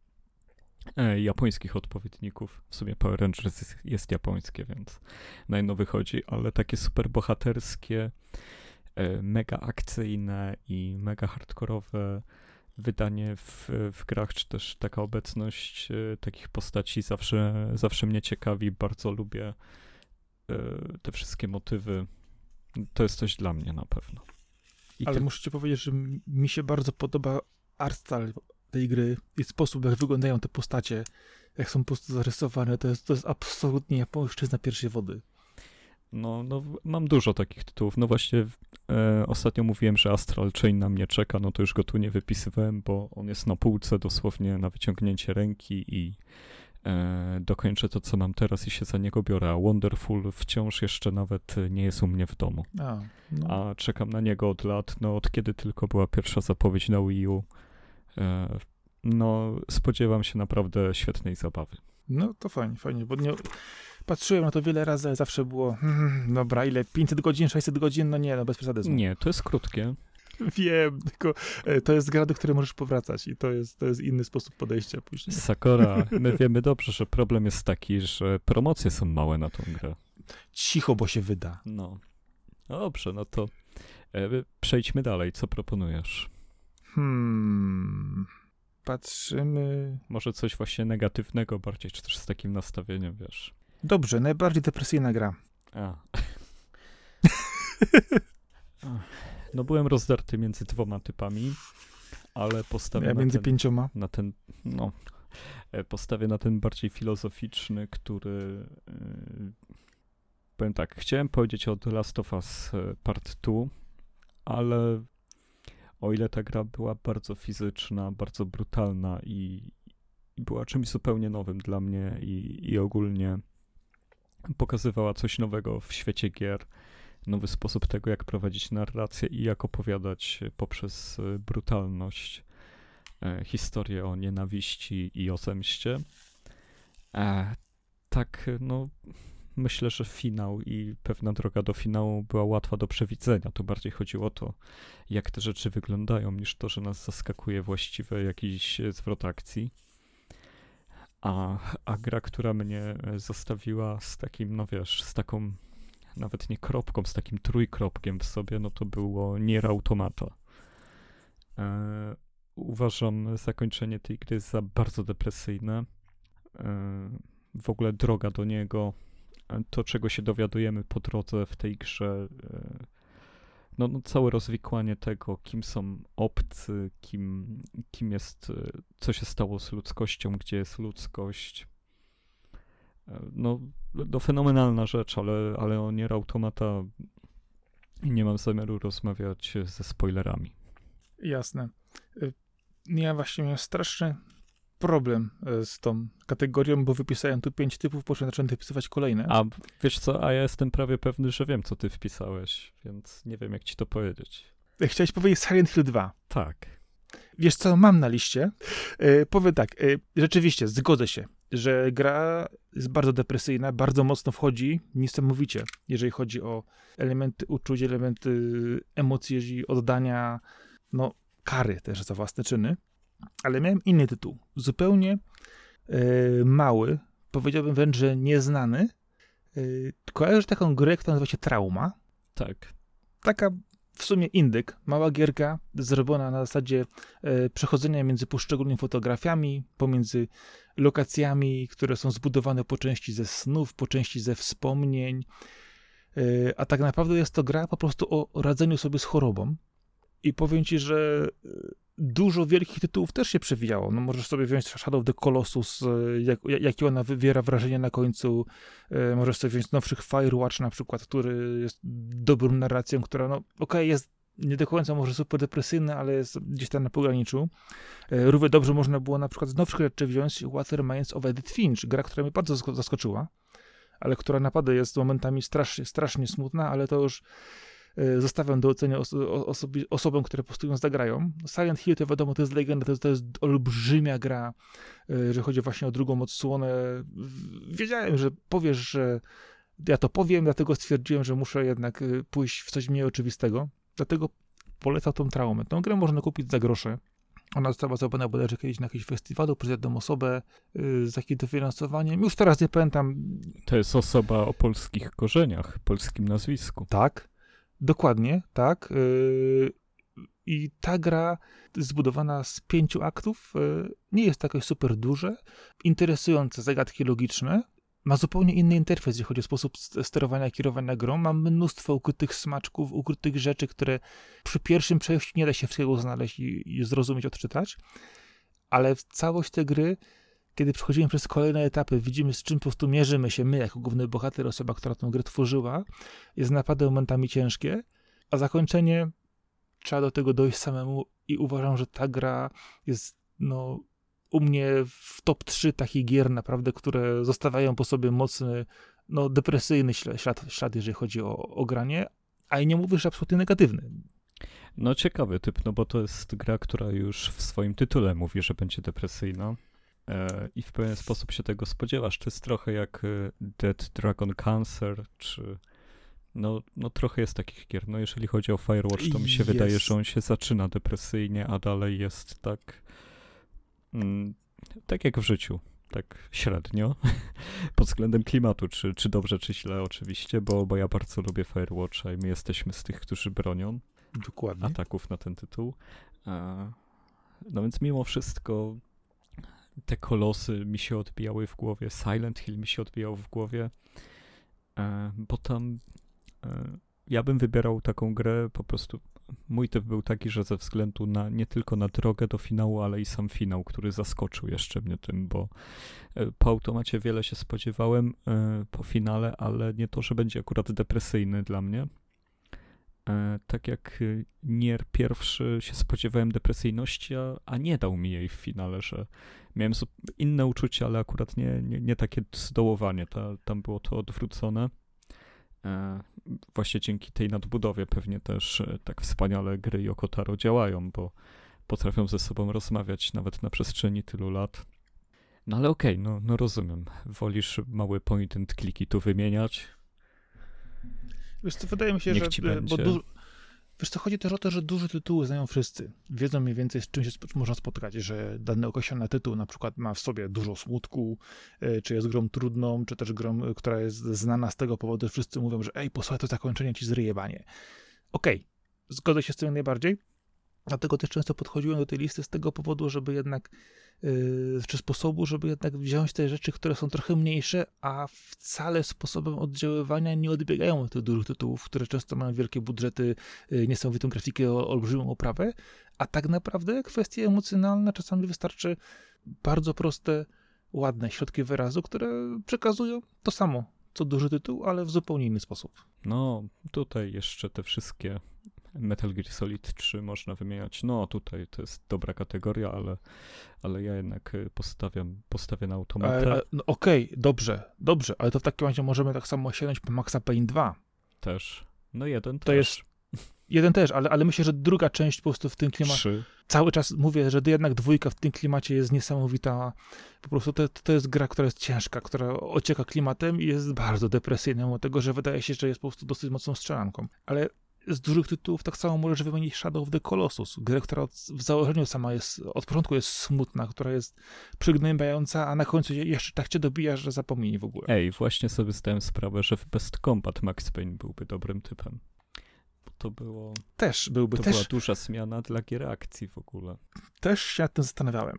Speaker 2: e, japońskich odpowiedników. W sumie Power Rangers jest, jest japońskie, więc najno wychodzi, ale takie superbohaterskie, e, mega akcyjne i mega hardkorowe wydanie w, w grach, czy też taka obecność e, takich postaci zawsze, zawsze mnie ciekawi. Bardzo lubię te wszystkie motywy. To jest coś dla mnie na pewno.
Speaker 1: I Ale ty... muszę ci powiedzieć, że mi się bardzo podoba art style tej gry i sposób, jak wyglądają te postacie, jak są po prostu zarysowane. To jest, to jest absolutnie japońszczyzna pierwszej wody.
Speaker 2: No, no, mam dużo takich tytułów. No właśnie e, ostatnio mówiłem, że Astral Chain na mnie czeka, no to już go tu nie wypisywałem, bo on jest na półce dosłownie na wyciągnięcie ręki i dokończę to, co mam teraz i się za niego biorę. A Wonderful wciąż jeszcze nawet nie jest u mnie w domu. A, no. A czekam na niego od lat, no od kiedy tylko była pierwsza zapowiedź na Wii U. E, no spodziewam się naprawdę świetnej zabawy.
Speaker 1: No to fajnie, fajnie, bo nie, patrzyłem na to wiele razy, ale zawsze było, hmm, dobra, ile, 500 godzin, 600 godzin, no nie, no bez przesady.
Speaker 2: Nie, to jest krótkie.
Speaker 1: Wiem, tylko e, to jest gra, do której możesz powracać i to jest, to jest inny sposób podejścia później.
Speaker 2: Sakora, my wiemy dobrze, że problem jest taki, że promocje są małe na tą grę.
Speaker 1: Cicho, bo się wyda.
Speaker 2: No. Dobrze, no to e, przejdźmy dalej. Co proponujesz?
Speaker 1: Hmm. Patrzymy.
Speaker 2: Może coś właśnie negatywnego bardziej, czy też z takim nastawieniem, wiesz.
Speaker 1: Dobrze, najbardziej depresyjna gra.
Speaker 2: A. no byłem rozdarty między dwoma typami, ale postawię
Speaker 1: Ja
Speaker 2: na
Speaker 1: między
Speaker 2: ten,
Speaker 1: pięcioma.
Speaker 2: na ten, no, e, postawię na ten bardziej filozoficzny, który, e, powiem tak, chciałem powiedzieć o The Last of Us e, Part 2, ale o ile ta gra była bardzo fizyczna, bardzo brutalna i, i była czymś zupełnie nowym dla mnie i, i ogólnie pokazywała coś nowego w świecie gier, nowy sposób tego, jak prowadzić narrację i jak opowiadać poprzez e, brutalność e, historię o nienawiści i o zemście. E, tak, no, myślę, że finał i pewna droga do finału była łatwa do przewidzenia. To bardziej chodziło o to, jak te rzeczy wyglądają, niż to, że nas zaskakuje właściwy jakiś e, zwrot akcji. A, a gra, która mnie e, zostawiła z takim, no wiesz, z taką nawet nie kropką, z takim trójkropkiem w sobie, no to było Nier Automata. E, uważam zakończenie tej gry za bardzo depresyjne. E, w ogóle droga do niego, e, to czego się dowiadujemy po drodze w tej grze, e, no, no całe rozwikłanie tego, kim są obcy, kim, kim jest, e, co się stało z ludzkością, gdzie jest ludzkość. E, No, no fenomenalna rzecz, ale, ale o Nier Automata nie mam zamiaru rozmawiać ze spoilerami.
Speaker 1: Jasne. Y, Ja właśnie miałem straszny problem y, z tą kategorią, bo wypisałem tu pięć typów, po czym zacząłem wypisywać kolejne.
Speaker 2: A wiesz co, a ja jestem prawie pewny, że wiem, co ty wpisałeś, więc nie wiem, jak ci to powiedzieć.
Speaker 1: Chciałeś powiedzieć Silent Hill 2.
Speaker 2: Tak.
Speaker 1: Wiesz co, mam na liście. E, powiem tak, e, rzeczywiście, zgodzę się, że gra jest bardzo depresyjna, bardzo mocno wchodzi, niesamowicie, jeżeli chodzi o elementy uczuć, elementy emocji, oddania, no, kary też za własne czyny. Ale miałem inny tytuł, zupełnie e, mały, powiedziałbym wręcz, że nieznany. E, kojarzysz taką grę, która nazywa się Trauma?
Speaker 2: Tak.
Speaker 1: taka w sumie indyk, mała gierka, zrobiona na zasadzie e, przechodzenia między poszczególnymi fotografiami, pomiędzy lokacjami, które są zbudowane po części ze snów, po części ze wspomnień. E, a tak naprawdę jest to gra po prostu o radzeniu sobie z chorobą. I powiem ci, że e, dużo wielkich tytułów też się przewijało. No możesz sobie wziąć Shadow of the Colossus, e, jak, jakie ona wywiera wrażenie na końcu. Możesz sobie wziąć nowszych Firewatch na przykład, który jest dobrą narracją, która, no okej, jest nie do końca może super depresyjny, ale jest gdzieś tam na pograniczu. E, Równie dobrze można było na przykład z nowszych rzeczy wziąć What Remains of Edith Finch, gra, która mnie bardzo zasko- zaskoczyła, ale która naprawdę jest momentami strasznie, strasznie smutna, ale to już e, zostawiam do oceny os- o- osobi- osobom, które po prostu ją zagrają. Silent Hill to wiadomo, to jest legenda, to jest, to jest olbrzymia gra, e, jeżeli chodzi właśnie o drugą odsłonę. Wiedziałem, że powiesz, że ja to powiem, dlatego stwierdziłem, że muszę jednak pójść w coś mniej oczywistego. Dlatego polecam tą traumę. Tą grę można kupić za grosze. Ona została zrobiona bodajże kiedyś na jakimś festiwalu przez jedną osobę y, z jakimś dofinansowaniem. Już teraz nie pamiętam.
Speaker 2: To jest osoba o polskich korzeniach, polskim nazwisku.
Speaker 1: Tak, dokładnie, tak. Y, I ta gra zbudowana z pięciu aktów y, nie jest jakoś super duże. Interesujące zagadki logiczne. Ma zupełnie inny interfejs, jeżeli chodzi o sposób sterowania kierowania grą. Ma mnóstwo ukrytych smaczków, ukrytych rzeczy, które przy pierwszym przejściu nie da się wszystkiego znaleźć i, i zrozumieć, odczytać. Ale w całość tej gry, kiedy przechodzimy przez kolejne etapy, widzimy z czym po prostu mierzymy się my, jako główny bohater, osoba, która tę grę tworzyła, jest naprawdę momentami ciężkie, a zakończenie trzeba do tego dojść samemu i uważam, że ta gra jest no, u mnie w top 3 takich gier naprawdę, które zostawiają po sobie mocny, no depresyjny ślad, ślad, jeżeli chodzi o, o granie, a i nie mówię, że absolutnie negatywny.
Speaker 2: No ciekawy typ, no bo to jest gra, która już w swoim tytule mówi, że będzie depresyjna. E, I w pewien sposób się tego spodziewasz. To jest trochę jak e, Dead Dragon Cancer, czy... No, no trochę jest takich gier. No jeżeli chodzi o Firewatch, to mi się
Speaker 1: Jest.
Speaker 2: wydaje, że on się zaczyna depresyjnie, a dalej jest tak... Mm, tak jak w życiu. Tak średnio. Pod względem klimatu, czy, czy dobrze, czy źle oczywiście, bo, bo ja bardzo lubię Firewatcha i my jesteśmy z tych, którzy bronią
Speaker 1: Dokładnie.
Speaker 2: ataków na ten tytuł. No więc mimo wszystko te kolosy mi się odbijały w głowie, Silent Hill mi się odbijał w głowie, e, bo tam e, ja bym wybierał taką grę po prostu mój typ był taki, że ze względu na nie tylko na drogę do finału, ale i sam finał, który zaskoczył jeszcze mnie tym, bo e, po automacie wiele się spodziewałem e, po finale, ale nie to, że będzie akurat depresyjny dla mnie. E, tak jak Nier pierwszy się spodziewałem depresyjności, a, a nie dał mi jej w finale, że miałem inne uczucia, ale akurat nie, nie, nie takie zdołowanie. Ta, tam było to odwrócone. Właśnie dzięki tej nadbudowie pewnie też e, tak wspaniale gry Yokotaro działają, bo potrafią ze sobą rozmawiać nawet na przestrzeni tylu lat. No ale okej, okay, no, no rozumiem. Wolisz małe point and clicky tu wymieniać?
Speaker 1: Wiesz co, wydaje mi się, Niech że... Bo du- Wiesz co, chodzi też o to, że duże tytuły znają wszyscy. Wiedzą mniej więcej, z czym się można spotkać, że dany określony tytuł na przykład ma w sobie dużo smutku, e, czy jest grą trudną, czy też grą, która jest znana z tego powodu, że wszyscy mówią, że ej, posłuchaj to zakończenie, ci zryje banie. Okej, okay. zgodzę się z tym najbardziej, dlatego też często podchodziłem do tej listy z tego powodu, żeby jednak Yy, czy sposobu, żeby jednak wziąć te rzeczy, które są trochę mniejsze, a wcale sposobem oddziaływania nie odbiegają od tych dużych tytułów, które często mają wielkie budżety, yy, niesamowitą grafikę, olbrzymią oprawę, a tak naprawdę kwestie emocjonalne czasami wystarczy bardzo proste, ładne środki wyrazu, które przekazują to samo, co duży tytuł, ale w zupełnie inny sposób.
Speaker 2: No, tutaj jeszcze te wszystkie Metal Gear Solid 3 można wymieniać. No tutaj to jest dobra kategoria, ale, ale ja jednak y, postawiam, postawię na automatę.
Speaker 1: No, Okej, okay, dobrze, dobrze, ale to w takim razie możemy tak samo sięgnąć po Maxa Payne 2.
Speaker 2: Też. No jeden
Speaker 1: to
Speaker 2: też.
Speaker 1: jest Jeden też, ale, ale myślę, że druga część po prostu w tym klimacie. Cały czas mówię, że jednak dwójka w tym klimacie jest niesamowita. Po prostu to, to jest gra, która jest ciężka, która ocieka klimatem i jest bardzo depresyjna, mimo tego, że wydaje się, że jest po prostu dosyć mocną strzelanką. Ale z dużych tytułów tak samo możesz wymienić Shadow of the Colossus, grę, która w założeniu sama jest, od początku jest smutna, która jest przygnębiająca, a na końcu jeszcze tak cię dobija, że zapomnij w ogóle.
Speaker 2: Ej, właśnie sobie zdałem sprawę, że w Best Combat Max Payne byłby dobrym typem. Bo to było...
Speaker 1: Też byłby.
Speaker 2: To
Speaker 1: też,
Speaker 2: była duża zmiana dla gier akcji w ogóle.
Speaker 1: Też się nad tym zastanawiałem,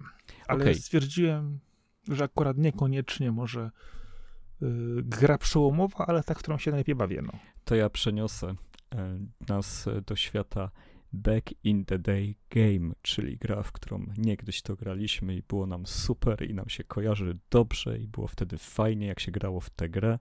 Speaker 1: ale okay. stwierdziłem, że akurat niekoniecznie może yy, gra przełomowa, ale ta, którą się najlepiej bawię. No.
Speaker 2: To ja przeniosę nas do świata Back in the Day Game, czyli gra, w którą niegdyś to graliśmy i było nam super i nam się kojarzy dobrze i było wtedy fajnie, jak się grało w tę grę.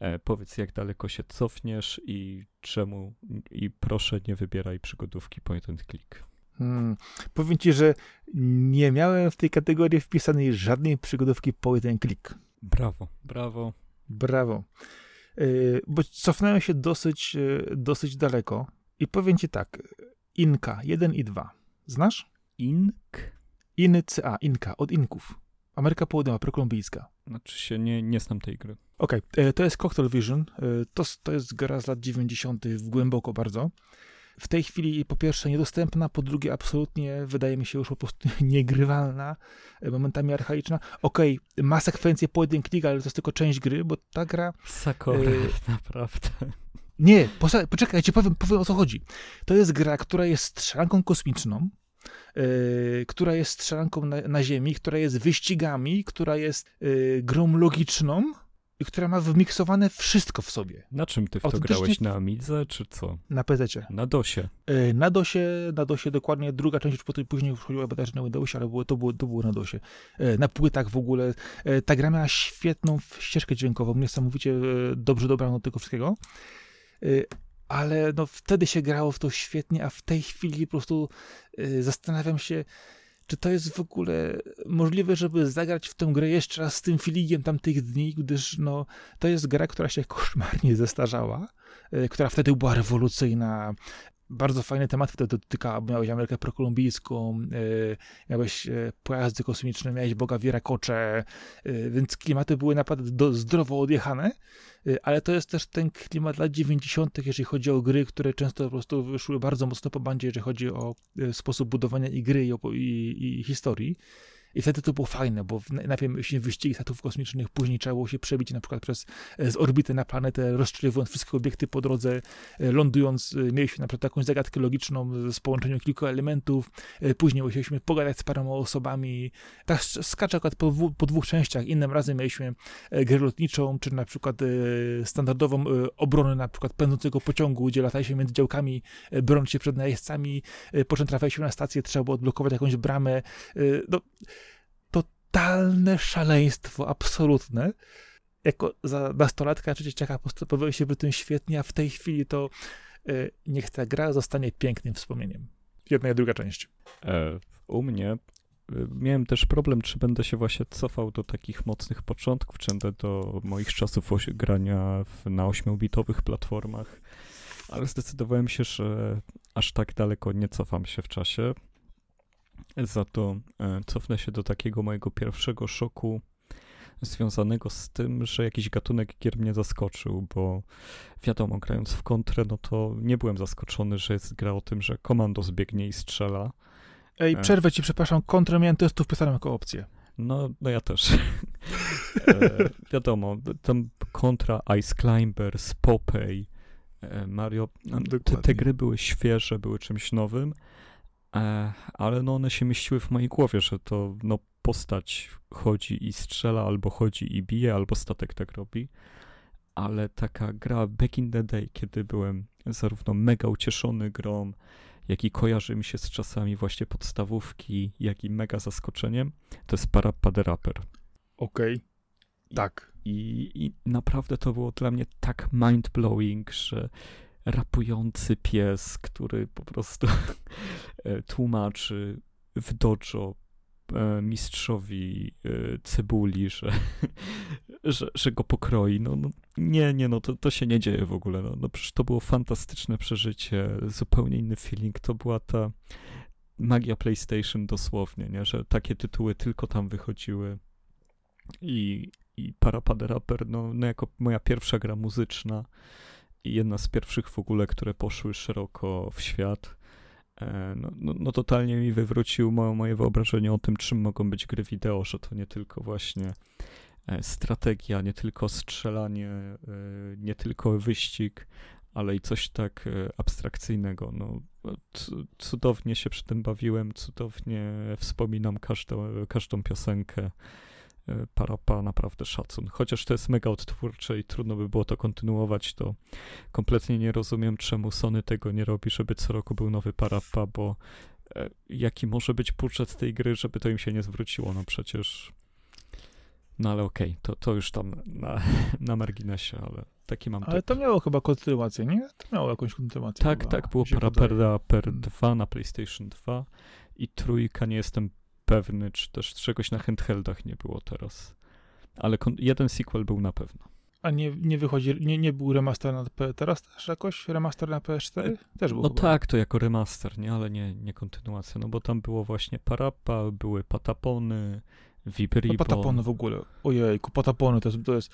Speaker 2: E, powiedz, jak daleko się cofniesz i czemu, i proszę nie wybieraj przygodówki point and click.
Speaker 1: Hmm. Powiem ci, że nie miałem w tej kategorii wpisanej żadnej przygodówki point and click.
Speaker 2: Brawo, brawo.
Speaker 1: Brawo. Y, bo cofnąłem się dosyć, y, dosyć daleko i powiem ci tak, Inka 1 i 2. Znasz?
Speaker 2: Ink?
Speaker 1: INCA, Inka, od Inków. Ameryka Południowa, prokolumbijska.
Speaker 2: Znaczy się nie, nie znam tej gry.
Speaker 1: Okej, okay. to jest Cocktail Vision. To, to jest gra z lat 90. głęboko bardzo w tej chwili po pierwsze niedostępna, po drugie absolutnie wydaje mi się już po prostu niegrywalna, e, momentami archaiczna. Okej, okay, ma sekwencję pojedyn klik, ale to jest tylko część gry, bo ta gra...
Speaker 2: Sakura, y naprawdę.
Speaker 1: Nie, poczekajcie, powiem, powiem o co chodzi. To jest gra, która jest strzelanką kosmiczną, Yy, która jest strzelanką na, na, Ziemi, która jest wyścigami, która jest yy, grą logiczną, która ma wymiksowane wszystko w sobie.
Speaker 2: Na czym ty w to grałeś? Na Amidze, czy co?
Speaker 1: Na PC.
Speaker 2: Na DOSie.
Speaker 1: E, na DOSie, na DOSie dokładnie, druga część już później wchodziła też na Windowsie, ale było, to, było, to było na DOSie. E, na płytach w ogóle. E, ta gra miała świetną ścieżkę dźwiękową, niesamowicie dobrze dobrano do tego wszystkiego. Ale no wtedy się grało w to świetnie, a w tej chwili po prostu zastanawiam się, czy to jest w ogóle możliwe, żeby zagrać w tę grę jeszcze raz z tym feelingiem tamtych dni, gdyż no, to jest gra, która się koszmarnie zestarzała, e, która wtedy była rewolucyjna, bardzo fajny temat wtedy dotykał, miałeś Amerykę prokolumbijską, yy, miałeś yy, pojazdy kosmiczne, miałeś Boga Wierakocze, yy, więc klimaty były naprawdę do, zdrowo odjechane, ale to jest też ten klimat lat 90., jeżeli chodzi o gry, które często po prostu wyszły bardzo mocno po bandzie, jeżeli chodzi o sposób budowania i gry i, i, i historii. I wtedy to było fajne, bo najpierw mieliśmy wyścigi statów kosmicznych, później trzeba było się przebić na przykład przez, z orbity na planetę, rozstrzeliwując wszystkie obiekty po drodze, lądując, mieliśmy na przykład jakąś zagadkę logiczną z połączeniem kilku elementów, później musieliśmy pogadać z paroma osobami, tak skacze akurat po, po dwóch częściach, innym razem mieliśmy grę lotniczą, czy na przykład standardową obronę na przykład pędzącego pociągu, gdzie lataliśmy między działkami, bronić się przed najeźdźcami, po czym trafiliśmy na stację, trzeba było odblokować jakąś bramę. No, totalne szaleństwo, absolutne. Jako za nastolatka czy dzieciaka postępowały się w tym świetnie, a w tej chwili to niech ta gra zostanie pięknym wspomnieniem. Jedna i druga część.
Speaker 2: E, u mnie miałem też problem, czy będę się właśnie cofał do takich mocnych początków, czy będę do moich czasów grania w, na 8-bitowych platformach, ale zdecydowałem się, że aż tak daleko nie cofam się w czasie. Za to e, cofnę się do takiego mojego pierwszego szoku związanego z tym, że jakiś gatunek gier mnie zaskoczył, bo wiadomo, grając w kontrę, no to nie byłem zaskoczony, że jest gra o tym, że komando zbiegnie i strzela,
Speaker 1: Ej, e. przerwę ci, przepraszam, kontrę miałem testów wpisaną jako opcję.
Speaker 2: No, no ja też. e, wiadomo, tam kontra Ice Climbers, Popeye, e, Mario, te, te, gry były świeże, były czymś nowym, ale no one się mieściły w mojej głowie, że to no postać chodzi i strzela, albo chodzi i bije, albo statek tak robi. Ale taka gra back in the day, kiedy byłem zarówno mega ucieszony grą, jaki kojarzy mi się z czasami właśnie podstawówki, jak i mega zaskoczeniem, to jest Parappa the Rapper.
Speaker 1: Okej, okay. tak.
Speaker 2: I, I naprawdę to było dla mnie tak mind-blowing, że rapujący pies, który po prostu e, tłumaczy w dojo E, mistrzowi e, cebuli, że, że, że go pokroi. No, no, nie, nie, no to, to się nie dzieje w ogóle. No, no przecież to było fantastyczne przeżycie, zupełnie inny feeling. To była ta magia PlayStation dosłownie, nie? że takie tytuły tylko tam wychodziły. I, i Parapad Rapper, no, no jako moja pierwsza gra muzyczna jedna z pierwszych w ogóle, które poszły szeroko w świat E, no, no, no, totalnie mi wywrócił moje, wyobrażenie o tym, czym mogą być gry wideo, że to nie tylko właśnie e, strategia, nie tylko strzelanie, e, nie tylko wyścig, ale i coś tak abstrakcyjnego. No, cudownie się przy tym bawiłem, cudownie wspominam każdą, każdą piosenkę. E, Parapa naprawdę szacun. Chociaż to jest mega odtwórcze i trudno by było to kontynuować, to kompletnie nie rozumiem, czemu Sony tego nie robi, żeby co roku był nowy Parapa, bo e, jaki może być budżet tej gry, żeby to im się nie zwróciło, no przecież... No ale okej, okay, to, to już tam na, na marginesie, ale taki mam
Speaker 1: Ale typ. to miało chyba kontynuację, nie? To miało jakąś kontynuację.
Speaker 2: Tak, chyba, tak, było Paraperda per 2 na PlayStation 2 i trójka, nie jestem pewny, czy też czegoś na handheldach nie było teraz. Ale jeden sequel był na pewno.
Speaker 1: A nie, nie wychodzi, nie, nie był remaster na P teraz też jakoś? Remaster na PS4? E, też był
Speaker 2: No
Speaker 1: chyba.
Speaker 2: tak, to jako remaster, nie? Ale nie, nie kontynuacja, no bo tam było właśnie Parappa, były Patapony, Vibribon.
Speaker 1: No patapony w ogóle. Ojejku, Patapony to jest, to jest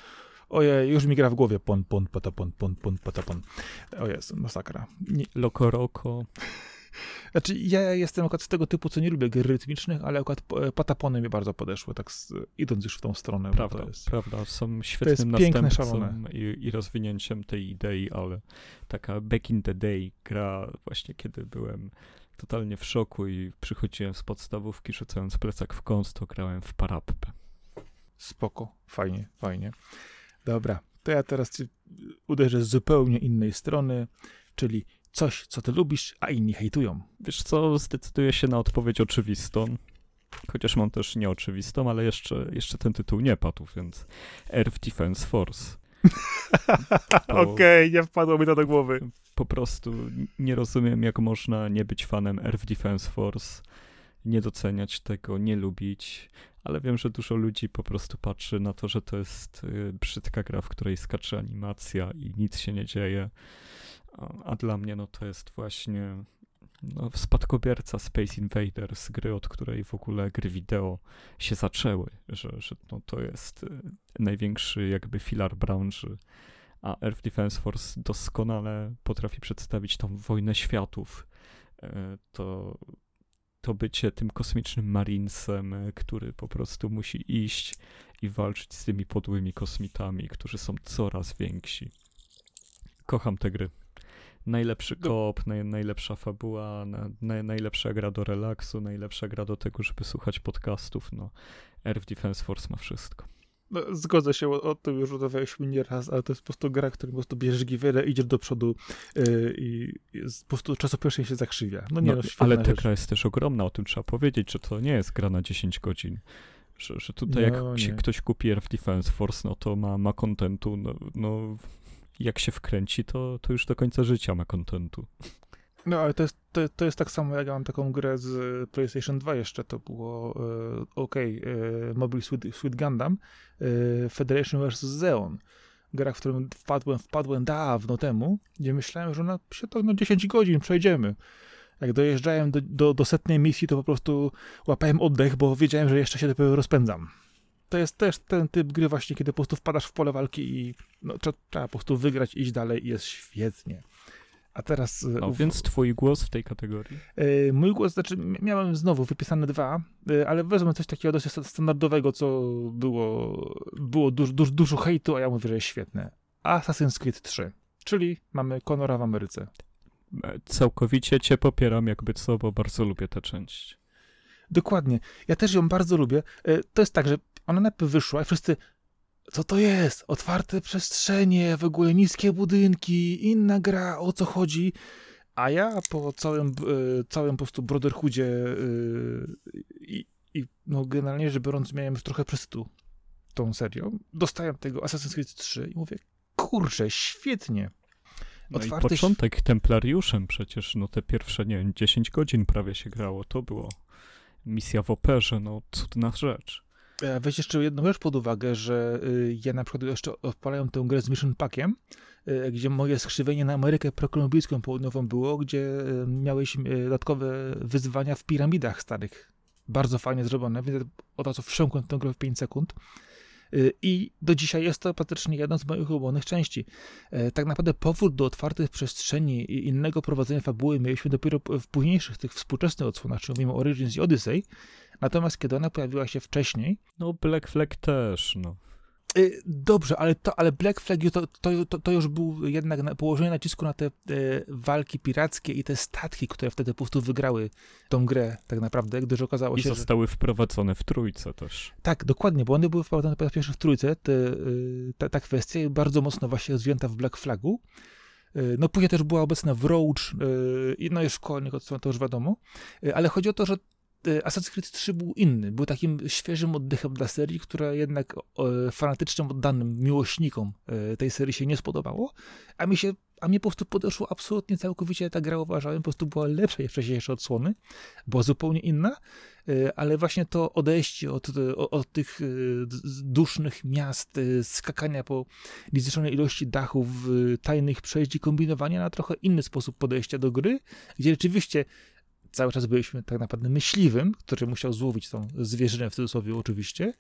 Speaker 1: Ojej, już mi gra w głowie. Pon, pon, patapon, pon, pon, patapon. O jest, masakra.
Speaker 2: Nie. Lokoroko.
Speaker 1: Znaczy, ja jestem akurat z tego typu, co nie lubię gier rytmicznych, ale akurat e, patapony mi bardzo podeszły, tak z, idąc już w tą stronę.
Speaker 2: Prawda, to jest, prawda. Są świetnym następcą i, i rozwinięciem tej idei, ale taka back in the day gra właśnie, kiedy byłem totalnie w szoku i przychodziłem z podstawówki, rzucając plecak w kąt, to grałem w parappę.
Speaker 1: Spoko, fajnie, fajnie. Dobra, to ja teraz uderzę z zupełnie innej strony, czyli coś, co ty lubisz, a inni hejtują.
Speaker 2: Wiesz co, zdecyduję się na odpowiedź oczywistą. Chociaż mam też nieoczywistą, ale jeszcze, jeszcze ten tytuł nie padł, więc Earth Defense Force.
Speaker 1: Okej, okay, nie wpadło mi to do głowy.
Speaker 2: Po prostu nie rozumiem, jak można nie być fanem Earth Defense Force, nie doceniać tego, nie lubić, ale wiem, że dużo ludzi po prostu patrzy na to, że to jest y, brzydka gra, w której skacze animacja i nic się nie dzieje. A dla mnie no to jest właśnie no, spadkobierca Space Invaders, gry, od której w ogóle gry wideo się zaczęły, że, że no, to jest y, największy jakby filar branży, a Earth Defense Force doskonale potrafi przedstawić tą wojnę światów. E, to, to bycie tym kosmicznym marinesem, e, który po prostu musi iść i walczyć z tymi podłymi kosmitami, którzy są coraz więksi. Kocham te gry. Najlepszy kop, naj, najlepsza fabuła, na, najlepsza gra do relaksu, najlepsza gra do tego, żeby słuchać podcastów. No, Earth Defense Force ma wszystko.
Speaker 1: No, zgodzę się, o, o tym już rozmawialiśmy nieraz, ale to jest po prostu gra, która po prostu bierzesz giwerę, idziesz do przodu yy, i po prostu czasopisząc się zakrzywia. No nie, no,
Speaker 2: no Ale ta gra jest też ogromna, o tym trzeba powiedzieć, że to nie jest gra na 10 godzin. Że, że tutaj no, jak się ktoś kupi Earth Defense Force, no to ma, ma kontentu, no, no jak się wkręci, to, to już do końca życia ma kontentu.
Speaker 1: No, ale to jest, to, to jest tak samo, jak ja mam taką grę z PlayStation 2 jeszcze, to było e, OK, e, Mobile Suit, Gundam, e, Federation vs. Zeon. Gra, w którą wpadłem, wpadłem dawno temu, gdzie myślałem, że na, się to na 10 godzin przejdziemy. Jak dojeżdżałem do, do, do setnej misji, to po prostu łapałem oddech, bo wiedziałem, że jeszcze się dopiero rozpędzam to jest też ten typ gry właśnie, kiedy po prostu wpadasz w pole walki i no, trzeba, po prostu wygrać, iść dalej i jest świetnie. A teraz...
Speaker 2: E, no, więc twój głos w tej kategorii?
Speaker 1: Yy, mój głos, znaczy miałem znowu wypisane dwa, yy, ale wezmę coś takiego dosyć standardowego, co było, było dużo, dużo, dużo hejtu, a ja mówię, że jest świetne. Assassin's Creed 3, czyli mamy Conora w Ameryce.
Speaker 2: Całkowicie cię popieram jakby co, bo bardzo lubię tę część.
Speaker 1: Dokładnie. Ja też ją bardzo lubię. To jest tak, że ona najpierw wyszła i wszyscy, co to jest? Otwarte przestrzenie, w ogóle niskie budynki, inna gra, o co chodzi? A ja po całym, y, całym po prostu Brotherhoodzie y, i, i no generalnie rzecz biorąc miałem już trochę przesytu tą serią. Dostałem tego Assassin's Creed 3 i mówię, kurczę, świetnie.
Speaker 2: No i początek Templariuszem przecież, no te pierwsze, nie wiem, 10 godzin prawie się grało, to było misja w operze, no cudna rzecz.
Speaker 1: E, weź jeszcze jedną rzecz pod uwagę, że y, ja na przykład jeszcze odpalałem tę grę z Mission Packiem, y, gdzie moje skrzywienie na Amerykę prokolumbijską południową było, gdzie y, miałeś dodatkowe wyzwania w piramidach starych. Bardzo fajnie zrobione, więc od razu wsiąkłem tę grę w 5 sekund. I do dzisiaj jest to praktycznie jedna z moich ulubionych części. E, tak naprawdę powód do otwartych przestrzeni i innego prowadzenia fabuły mieliśmy dopiero w późniejszych, tych współczesnych odsłonach, czyli mówimy Origins i Odyssey, Natomiast kiedy ona pojawiła się wcześniej.
Speaker 2: No, Black Flag też, no.
Speaker 1: Y, dobrze, ale, to, ale Black Flag to, to, to, to już był jednak na, położenie nacisku na te e, walki pirackie i te statki, które wtedy po prostu wygrały tą grę tak naprawdę, gdyż okazało
Speaker 2: I
Speaker 1: się,
Speaker 2: I zostały że... wprowadzone w trójce też.
Speaker 1: Tak, dokładnie, bo one były wprowadzone po raz pierwszy w trójce, te, y, ta, ta kwestia bardzo mocno właśnie rozwinięta w Black Flagu. No później też była obecna w Roach, i no już kolejnych to już wiadomo, ale chodzi o to, że Assassin's Creed 3 był inny. Był takim świeżym oddechem dla serii, która jednak fanatycznym, oddanym miłośnikom e, tej serii się nie spodobało, a mi się a mnie po prostu podeszło absolutnie całkowicie ta gra uważałem, po prostu była lepsza niż wcześniejsze odsłony, była zupełnie inna, e, ale właśnie to odejście od, od, od tych dusznych miast, skakania po niezliczonej ilości dachów, tajnych przejść i kombinowania na trochę inny sposób podejścia do gry, gdzie rzeczywiście cały czas byliśmy tak naprawdę myśliwym, który musiał złowić tą zwierzynę w cudzysłowie oczywiście,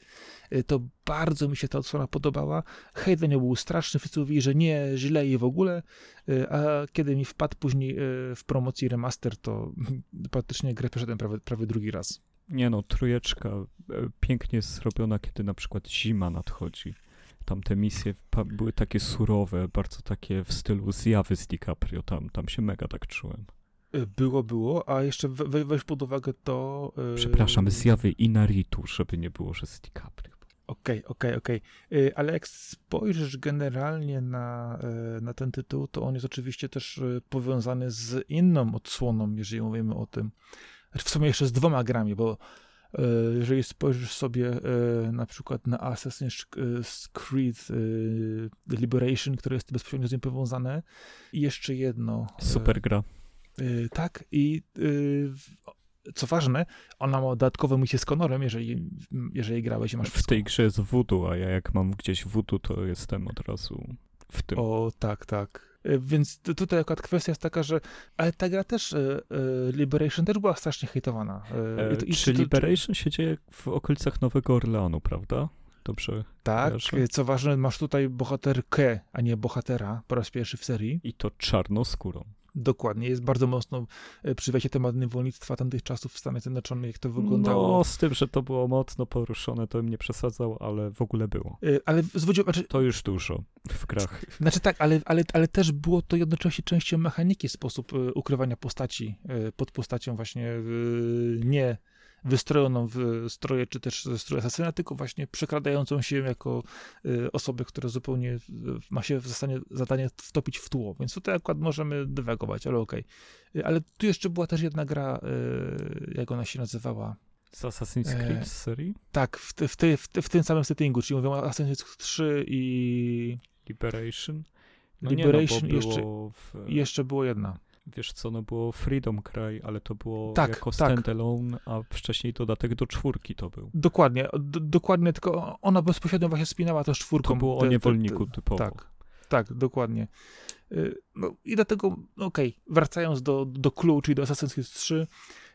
Speaker 1: y, to bardzo mi się ta odsłona podobała. Hejt nie był straszny, wszyscy mówili, że nie, źle i w ogóle, y, a kiedy mi wpadł później y, w promocji remaster, to praktycznie grę przeszedłem prawie, prawie drugi raz.
Speaker 2: Nie no, trójeczka pięknie jest zrobiona, kiedy na przykład zima nadchodzi. Tam te misje były takie surowe, bardzo takie w stylu zjawy z DiCaprio, tam, tam się mega tak czułem.
Speaker 1: Było, było, a jeszcze we, weź pod uwagę to...
Speaker 2: Yy... Przepraszam, zjawy Inaritu, żeby nie było, że z DiCaprio.
Speaker 1: Okej, okej, okej. Y, ale jak spojrzysz generalnie na, y, na ten tytuł, to on jest oczywiście też y, powiązany z inną odsłoną, jeżeli mówimy o tym. W sumie jeszcze z dwoma grami, bo jeżeli spojrzysz sobie na przykład na Assassin's Creed Liberation, które jest bezpośrednio z nim powiązane, i jeszcze jedno.
Speaker 2: Super gra.
Speaker 1: Y, tak, i y, co ważne, ona ma dodatkowe misje z Conorem, jeżeli, jeżeli grałeś i masz
Speaker 2: W tej grze jest voodoo, a ja jak mam gdzieś voodoo, to jestem od razu w tym.
Speaker 1: O, tak, tak. Y, więc tutaj akurat kwestia jest taka, że ale ta gra też, Liberation też była strasznie hejtowana.
Speaker 2: E, I, czy Liberation się dzieje w okolicach Nowego Orleanu, prawda? Dobrze.
Speaker 1: Tak, kojarzę? co ważne, masz tutaj bohaterkę, a nie bohatera po raz pierwszy w serii.
Speaker 2: I to czarnoskórą.
Speaker 1: Dokładnie, jest bardzo mocno e, przy wejściu temat niewolnictwa tamtych czasów w Stanach Zjednoczonych, jak to wyglądało.
Speaker 2: No, z tym, że to było mocno poruszone, to bym nie przesadzał, ale w ogóle było.
Speaker 1: E, Ale zwróć znaczy,
Speaker 2: To już dużo w grach.
Speaker 1: Znaczy tak, ale, ale, ale też było to jednocześnie częścią mechaniki, sposób e, ukrywania postaci pod postacią właśnie nie wystrojoną w stroje, czy też stroje asasyna, tylko właśnie przekradającą się jako e, osobę, która zupełnie e, ma się w zasadzie zadanie wtopić w tło. Więc tutaj akurat możemy dywagować, ale okej. E, Ale tu jeszcze była też jedna gra, e, jak ona się nazywała?
Speaker 2: Z Assassin's
Speaker 1: E,
Speaker 2: Creed serii?
Speaker 1: Tak, w, te, w, te, w, te, w tym samym settingu, czyli mówią Assassin's Creed 3 i
Speaker 2: Liberation? No
Speaker 1: Liberation
Speaker 2: nie, no, bo
Speaker 1: jeszcze-
Speaker 2: było w,
Speaker 1: jeszcze była jedna.
Speaker 2: Wiesz co, no było Freedom Cry, ale to było
Speaker 1: Tak,
Speaker 2: jako
Speaker 1: tak.
Speaker 2: standalone, a wcześniej dodatek do czwórki to był.
Speaker 1: Dokładnie, dokładnie, tylko ona bezpośrednio właśnie spinała to z czwórką.
Speaker 2: To było
Speaker 1: Te-
Speaker 2: o
Speaker 1: te- te-
Speaker 2: niewolniku typowo.
Speaker 1: Tak, tak, dokładnie. Y, No i dlatego, okej, wracając do, do Clue, czyli do Assassin's Creed 3,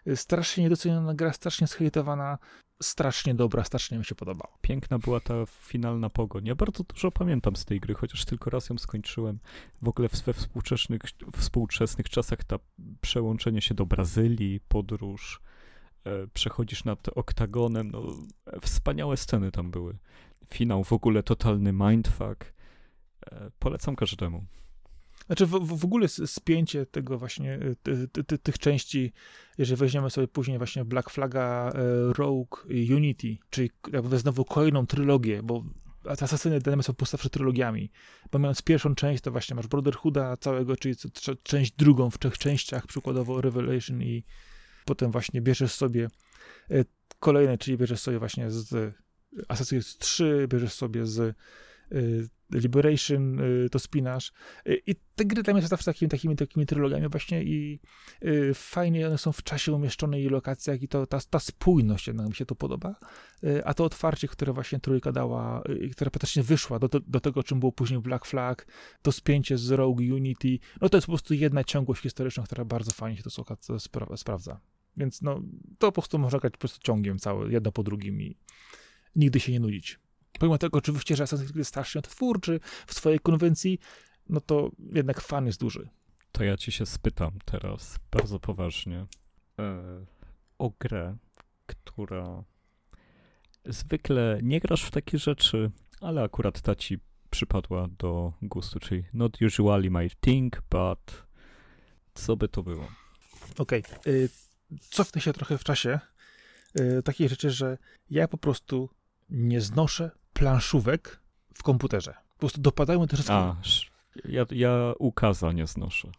Speaker 1: y, strasznie niedoceniona gra, strasznie zhejtowana, strasznie dobra, strasznie mi się podobała.
Speaker 2: Piękna była ta finalna pogoń. Ja bardzo dużo pamiętam z tej gry, chociaż tylko raz ją skończyłem. W ogóle we współczesnych, współczesnych czasach ta przełączenie się do Brazylii, podróż, e, przechodzisz nad oktagonem, no wspaniałe sceny tam były. Finał w ogóle totalny mindfuck. E, polecam każdemu.
Speaker 1: Znaczy w, w ogóle spięcie tego właśnie, y, ty, ty, ty, tych części, jeżeli weźmiemy sobie później właśnie Black Flaga, e, Rogue Unity, czyli jakby znowu kolejną trylogię, bo Asasyny dane są postawsze trylogiami, bo mając pierwszą część, to właśnie masz Brotherhooda całego, czyli część drugą w trzech częściach, przykładowo Revelation i potem właśnie bierzesz sobie e, kolejne, czyli bierzesz sobie właśnie z Assassin's Creed 3, bierzesz sobie z e, Liberation, y, to spinasz. Y, I te gry dla mnie są zawsze takimi, takimi, takimi trylogiami właśnie i y, fajnie one są w czasie umieszczone i lokacjach i to, ta, ta spójność jednak mi się to podoba. A to otwarcie, które właśnie trójka dała, które praktycznie wyszła do, do, do tego, czym było później Black Flag, to spięcie z Rogue Unity, no to jest po prostu jedna ciągłość historyczna, która bardzo fajnie się to spra- sprawdza. Więc no, to po prostu można grać po prostu ciągiem cały, jedno po drugim i nigdy się nie nudzić. Pomimo tego oczywiście, że Assassin's Creed jest strasznie twórczy w swojej konwencji, no to jednak fan jest duży.
Speaker 2: To ja ci się spytam teraz, bardzo poważnie, e, o grę, która zwykle nie grasz w takie rzeczy, ale akurat ta ci przypadła do gustu, czyli not usually my thing, but co by to było?
Speaker 1: Okej, y, cofnę się trochę w czasie. Y, takiej rzeczy, że ja po prostu nie znoszę planszówek w komputerze. Po prostu dopadają te wszystkie...
Speaker 2: A, ja, ja ukaza nie znoszę.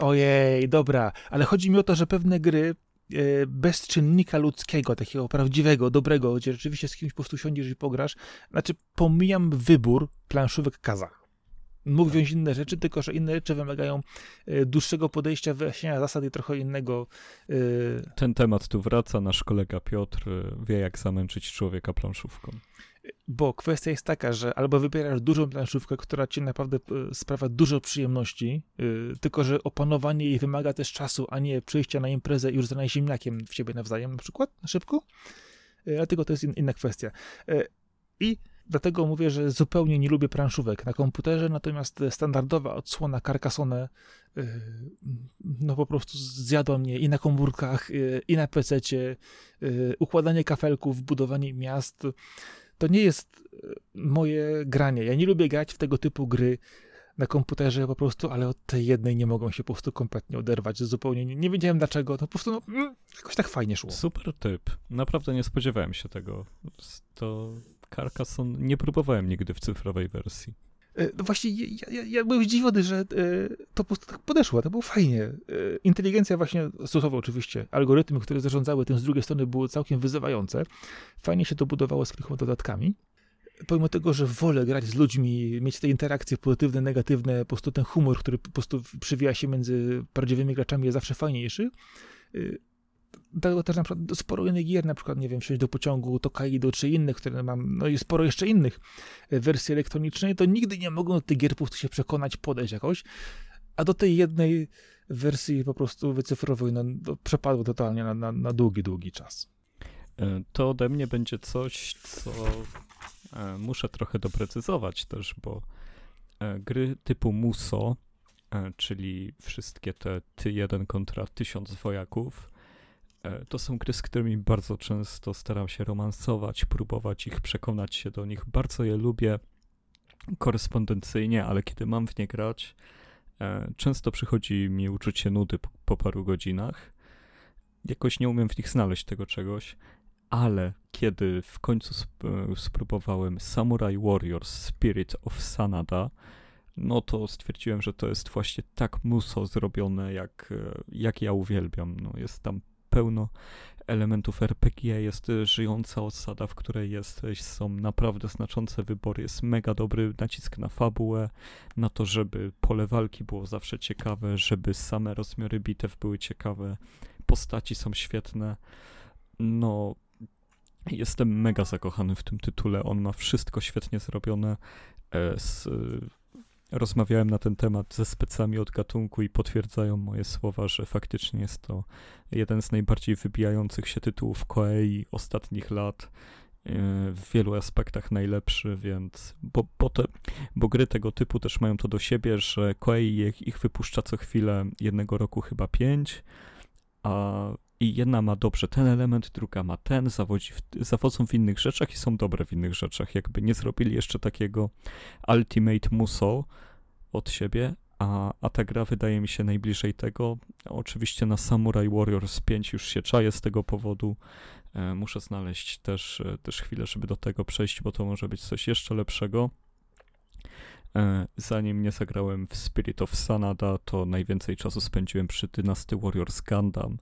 Speaker 1: Ojej, dobra, ale chodzi mi o to, że pewne gry e, bez czynnika ludzkiego, takiego prawdziwego, dobrego, gdzie rzeczywiście z kimś po prostu siądziesz i pograsz, znaczy pomijam wybór planszówek kaza. Mógł wziąć inne rzeczy, tylko że inne rzeczy wymagają e, dłuższego podejścia, wyjaśnienia zasad i trochę innego.
Speaker 2: Ten temat tu wraca, nasz kolega Piotr y, wie jak zamęczyć człowieka planszówką.
Speaker 1: Bo kwestia jest taka, że albo wybierasz dużą planszówkę, która ci naprawdę e, sprawia dużo przyjemności, e, tylko że opanowanie jej wymaga też czasu, a nie przyjścia na imprezę i rzucania ziemniakiem w siebie nawzajem, na przykład, na szybko. E, Dlatego to jest in, inna kwestia. E, I dlatego mówię, że zupełnie nie lubię planszówek na komputerze, natomiast standardowa odsłona Carcassonne e, no po prostu zjadła mnie i na komórkach, e, i na pececie, e, układanie kafelków, budowanie miast, to nie jest e, moje granie. Ja nie lubię grać w tego typu gry na komputerze po prostu, ale od tej jednej nie mogą się po prostu kompletnie oderwać. Zupełnie nie, nie wiedziałem dlaczego. To po prostu no, mm, jakoś tak fajnie szło.
Speaker 2: Super typ. Naprawdę nie spodziewałem się tego. To Carcassonne nie próbowałem nigdy w cyfrowej wersji.
Speaker 1: E, No właśnie, ja, ja, ja byłem zdziwiony, że e, to po prostu tak podeszło, to było fajnie. E, Inteligencja właśnie, stosowa oczywiście, algorytmy, które zarządzały tym z drugiej strony były całkiem wyzywające. Fajnie się to budowało z kilkoma dodatkami. Pomimo tego, że wolę grać z ludźmi, mieć te interakcje pozytywne, negatywne, po prostu ten humor, który po prostu przewija się między prawdziwymi graczami jest zawsze fajniejszy. Dlatego też na przykład sporo innych gier, na przykład, nie wiem, wsiąść do pociągu, Tokaido czy innych, które mam, no i sporo jeszcze innych e, wersji elektronicznej, to nigdy nie mogą do tych gier po prostu się przekonać, podejść jakoś, a do tej jednej wersji po prostu wycyfrowej, no, to przepadło totalnie na, na, na długi, długi czas.
Speaker 2: E, To ode mnie będzie coś, co e, muszę trochę doprecyzować też, bo gry typu Muso czyli wszystkie te ty jeden kontra tysiąc wojaków. To są gry, z którymi bardzo często staram się romansować, próbować ich przekonać się do nich. Bardzo je lubię korespondencyjnie, ale kiedy mam w nie grać, często przychodzi mi uczucie nudy po, paru godzinach. Jakoś nie umiem w nich znaleźć tego czegoś, ale kiedy w końcu sp spróbowałem Samurai Warriors Spirit of Sanada, no to stwierdziłem, że to jest właśnie tak muso zrobione, jak, jak ja uwielbiam. No, jest tam pełno elementów RPG, jest żyjąca osada, w której jesteś, są naprawdę znaczące wybory, jest mega dobry nacisk na fabułę, na to, żeby pole walki było zawsze ciekawe, żeby same rozmiary bitew były ciekawe, postaci są świetne. No, jestem mega zakochany w tym tytule, on ma wszystko świetnie zrobione. E, z, rozmawiałem na ten temat ze specami od gatunku i potwierdzają moje słowa, że faktycznie jest to jeden z najbardziej wybijających się tytułów Koei ostatnich lat. E, w wielu aspektach najlepszy, więc. Bo, bo, te, bo gry tego typu też mają to do siebie, że Koei ich, ich wypuszcza co chwilę, jednego roku chyba pięć, a i jedna ma dobrze ten element, druga ma ten, zawodzi w, zawodzą w innych rzeczach i są dobre w innych rzeczach. Jakby nie zrobili jeszcze takiego Ultimate Muso od siebie, a, a ta gra wydaje mi się najbliżej tego. Oczywiście na Samurai Warriors 5 już się czaję z tego powodu. E, muszę znaleźć też, e, też chwilę, żeby do tego przejść, bo to może być coś jeszcze lepszego. E, zanim nie zagrałem w Spirit of Sanada, to najwięcej czasu spędziłem przy Dynasty Warriors Gundam.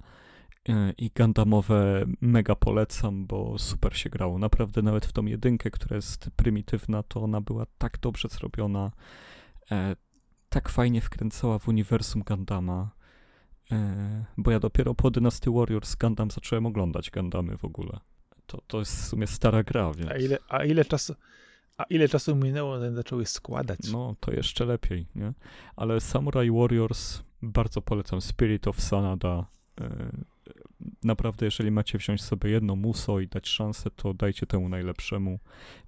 Speaker 2: E, i Gandamowe mega polecam, bo super się grało. Naprawdę nawet w tą jedynkę, która jest prymitywna, to ona była tak dobrze zrobiona, e, tak fajnie wkręcała w uniwersum Gandama, e, bo ja dopiero po Dynasty Warriors Gundam zacząłem oglądać Gandamy w ogóle. To, to jest w sumie stara gra, więc...
Speaker 1: A ile, a ile czasu... A ile czasu minęło, zanim zacząłeś składać?
Speaker 2: No, to jeszcze lepiej, nie? Ale Samurai Warriors bardzo polecam. Spirit of Sanada. Naprawdę, jeżeli macie wziąć sobie jedno muso i dać szansę, to dajcie temu najlepszemu.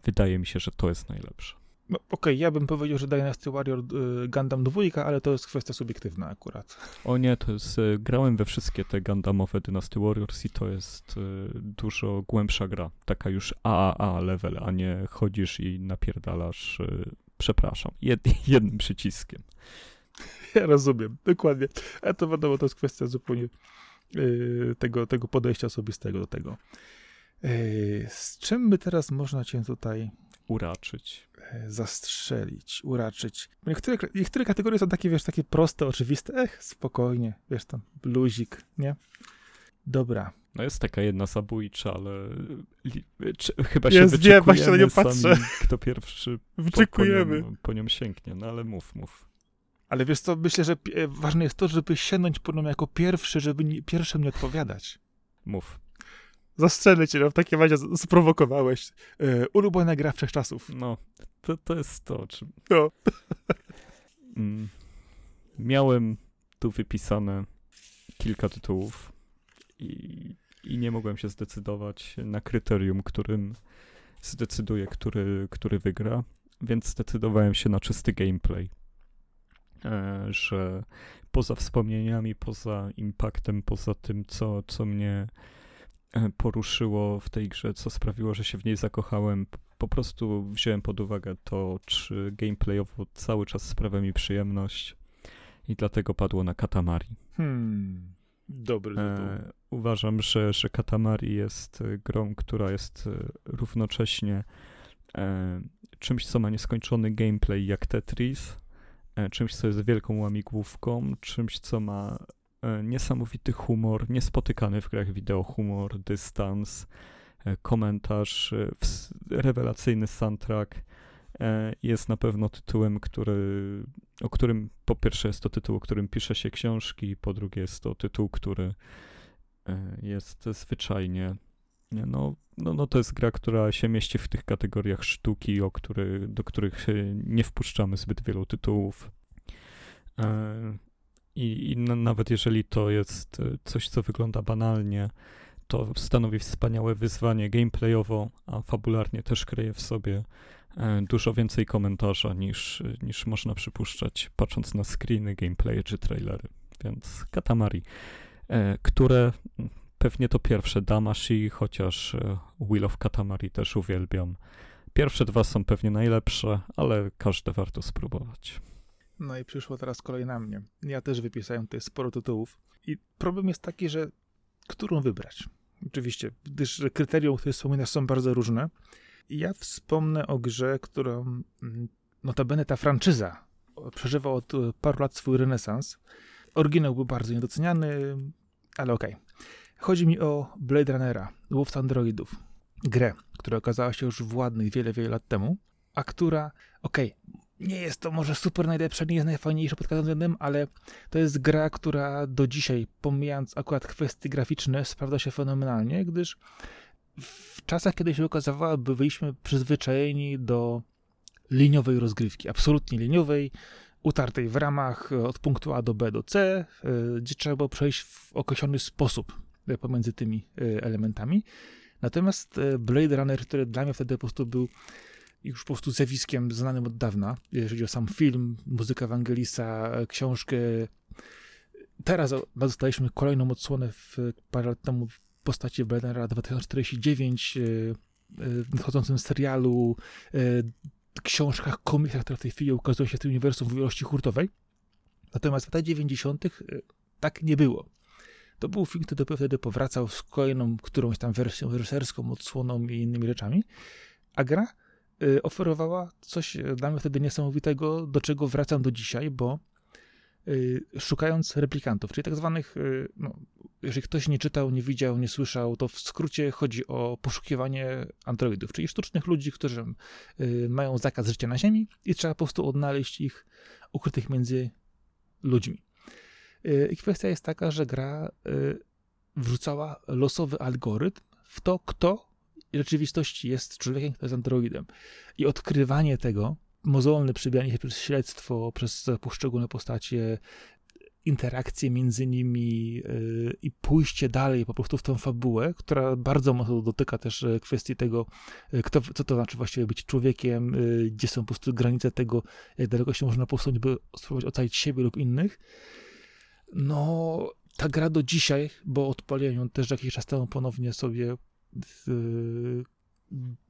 Speaker 2: Wydaje mi się, że to jest najlepsze.
Speaker 1: No, Okej, okay, ja bym powiedział, że Dynasty Warrior y, Gundam 2, ale to jest kwestia subiektywna akurat.
Speaker 2: O nie, to jest, y, grałem we wszystkie te Gundamowe Dynasty Warriors i to jest y, dużo głębsza gra. Taka już AAA level, a nie chodzisz i napierdalasz, przepraszam, jed, jednym przyciskiem.
Speaker 1: Ja rozumiem, dokładnie. A to wiadomo, to jest kwestia zupełnie Y, tego, tego podejścia osobistego do tego. Y, z czym by teraz można cię tutaj
Speaker 2: uraczyć?
Speaker 1: Y, zastrzelić, uraczyć. Niektóre, niektóre kategorie są takie, wiesz, takie proste, oczywiste. Ech, spokojnie, wiesz tam, bluzik, nie? Dobra.
Speaker 2: No jest taka jedna zabójcza, ale czy, chyba
Speaker 1: jest,
Speaker 2: się wyczekujemy
Speaker 1: nie, właśnie na nią patrzę.
Speaker 2: Sami, kto pierwszy. Po, po, nią, po nią sięgnie, no ale mów, mów.
Speaker 1: Ale wiesz co, myślę, że ważne jest to, żeby sięgnąć po nią jako pierwszy, żeby nie, pierwszym nie odpowiadać.
Speaker 2: Mów.
Speaker 1: Zastrzelę cię, no w takim razie sprowokowałeś. Yy, ulubiona gra wszechczasów.
Speaker 2: No, to, to jest to, czym...
Speaker 1: No.
Speaker 2: mm. Miałem tu wypisane kilka tytułów i, i nie mogłem się zdecydować na kryterium, którym zdecyduję, który, który wygra, więc zdecydowałem się na czysty gameplay. E, że poza wspomnieniami, poza impaktem, poza tym, co, co mnie e, poruszyło w tej grze, co sprawiło, że się w niej zakochałem, po prostu wziąłem pod uwagę to, czy gameplayowo cały czas sprawia mi przyjemność i dlatego padło na Katamari.
Speaker 1: Hmm, dobry e,
Speaker 2: Uważam, że, że Katamari jest grą, która jest równocześnie e, czymś, co ma nieskończony gameplay jak Tetris, E, czymś, co jest wielką łamigłówką, czymś, co ma e, niesamowity humor, niespotykany w grach wideo humor, dystans, e, komentarz, rewelacyjny soundtrack. Jest na pewno tytułem, który, o którym po pierwsze jest to tytuł, o którym pisze się książki, po drugie jest to tytuł, który jest zwyczajnie no, no, no to jest gra, która się mieści w tych kategoriach sztuki, o który, do których nie wpuszczamy zbyt wielu tytułów. E, I, i nawet jeżeli to jest e, coś, co wygląda banalnie, to stanowi wspaniałe wyzwanie gameplayowo, a fabularnie też kryje w sobie e, dużo więcej komentarza niż, niż można przypuszczać, patrząc na screeny, gameplay czy trailery. Więc Katamari, które pewnie to pierwsze Damashi, chociaż e, Wheel of Katamari też uwielbiam. Pierwsze dwa są pewnie najlepsze, ale każde warto spróbować.
Speaker 1: No i przyszło teraz kolej na mnie. Ja też wypisałem tutaj sporo tytułów. I problem jest taki, że którą wybrać? Oczywiście, gdyż kryterium, które wspominasz, są bardzo różne. Ja wspomnę o grze, którą mm, notabene ta franczyza przeżywa od paru lat swój renesans. Oryginał był bardzo niedoceniany, ale okej. Okay. Chodzi mi o Blade Runnera, łowca androidów. Grę, która okazała się już władnych wiele, wiele lat temu, a która, okej, okay, nie jest to może super najlepsza, nie jest najfajniejsza pod każdym względem, ale to jest gra, która do dzisiaj, pomijając akurat kwestie graficzne, sprawdza się fenomenalnie, gdyż w czasach, kiedy się okazywała, byliśmy przyzwyczajeni do liniowej rozgrywki, absolutnie liniowej, utartej w ramach od punktu A do B do C, e, gdzie trzeba było przejść w określony sposób pomiędzy tymi e, elementami. Natomiast e, Blade Runner, który dla mnie wtedy po prostu był już po prostu zjawiskiem znanym od dawna, jeżeli chodzi o sam film, muzykę Ewangelisa, książkę. Teraz dostaliśmy kolejną odsłonę w, parę lat temu w postaci Blade 2049, nadchodzącym serialu, e, książkach, komiksach, które w tej chwili ukazują się w tym uniwersum w ilości hurtowej. Natomiast w latach 90. E, tak nie było. To był film, który dopiero wtedy powracał z kolejną którąś tam wersją reżyserską, odsłoną i innymi rzeczami. A gra Y, oferowała coś y, dla mnie wtedy niesamowitego, do czego wracam do dzisiaj, bo y, szukając replikantów, czyli tak zwanych, no, jeżeli ktoś nie czytał, nie widział, nie słyszał, to w skrócie chodzi o poszukiwanie androidów, czyli sztucznych ludzi, którzy mają zakaz życia na Ziemi i trzeba po prostu odnaleźć ich ukrytych między ludźmi. I kwestia jest taka, że gra wrzucała losowy algorytm w to, kto rzeczywistości jest człowiekiem, kto jest androidem. I odkrywanie tego, mozolne przybijanie się przez śledztwo, przez poszczególne postacie, interakcje między nimi yy, i pójście dalej po prostu w tą fabułę, która bardzo mocno dotyka też kwestii tego, kto, co to znaczy właściwie być człowiekiem, gdzie są po prostu granice tego, jak daleko się można posunąć, by spróbować ocalić siebie lub innych. No, ta gra do dzisiaj, bo odpaliłem ją też jakiś czas temu ponownie sobie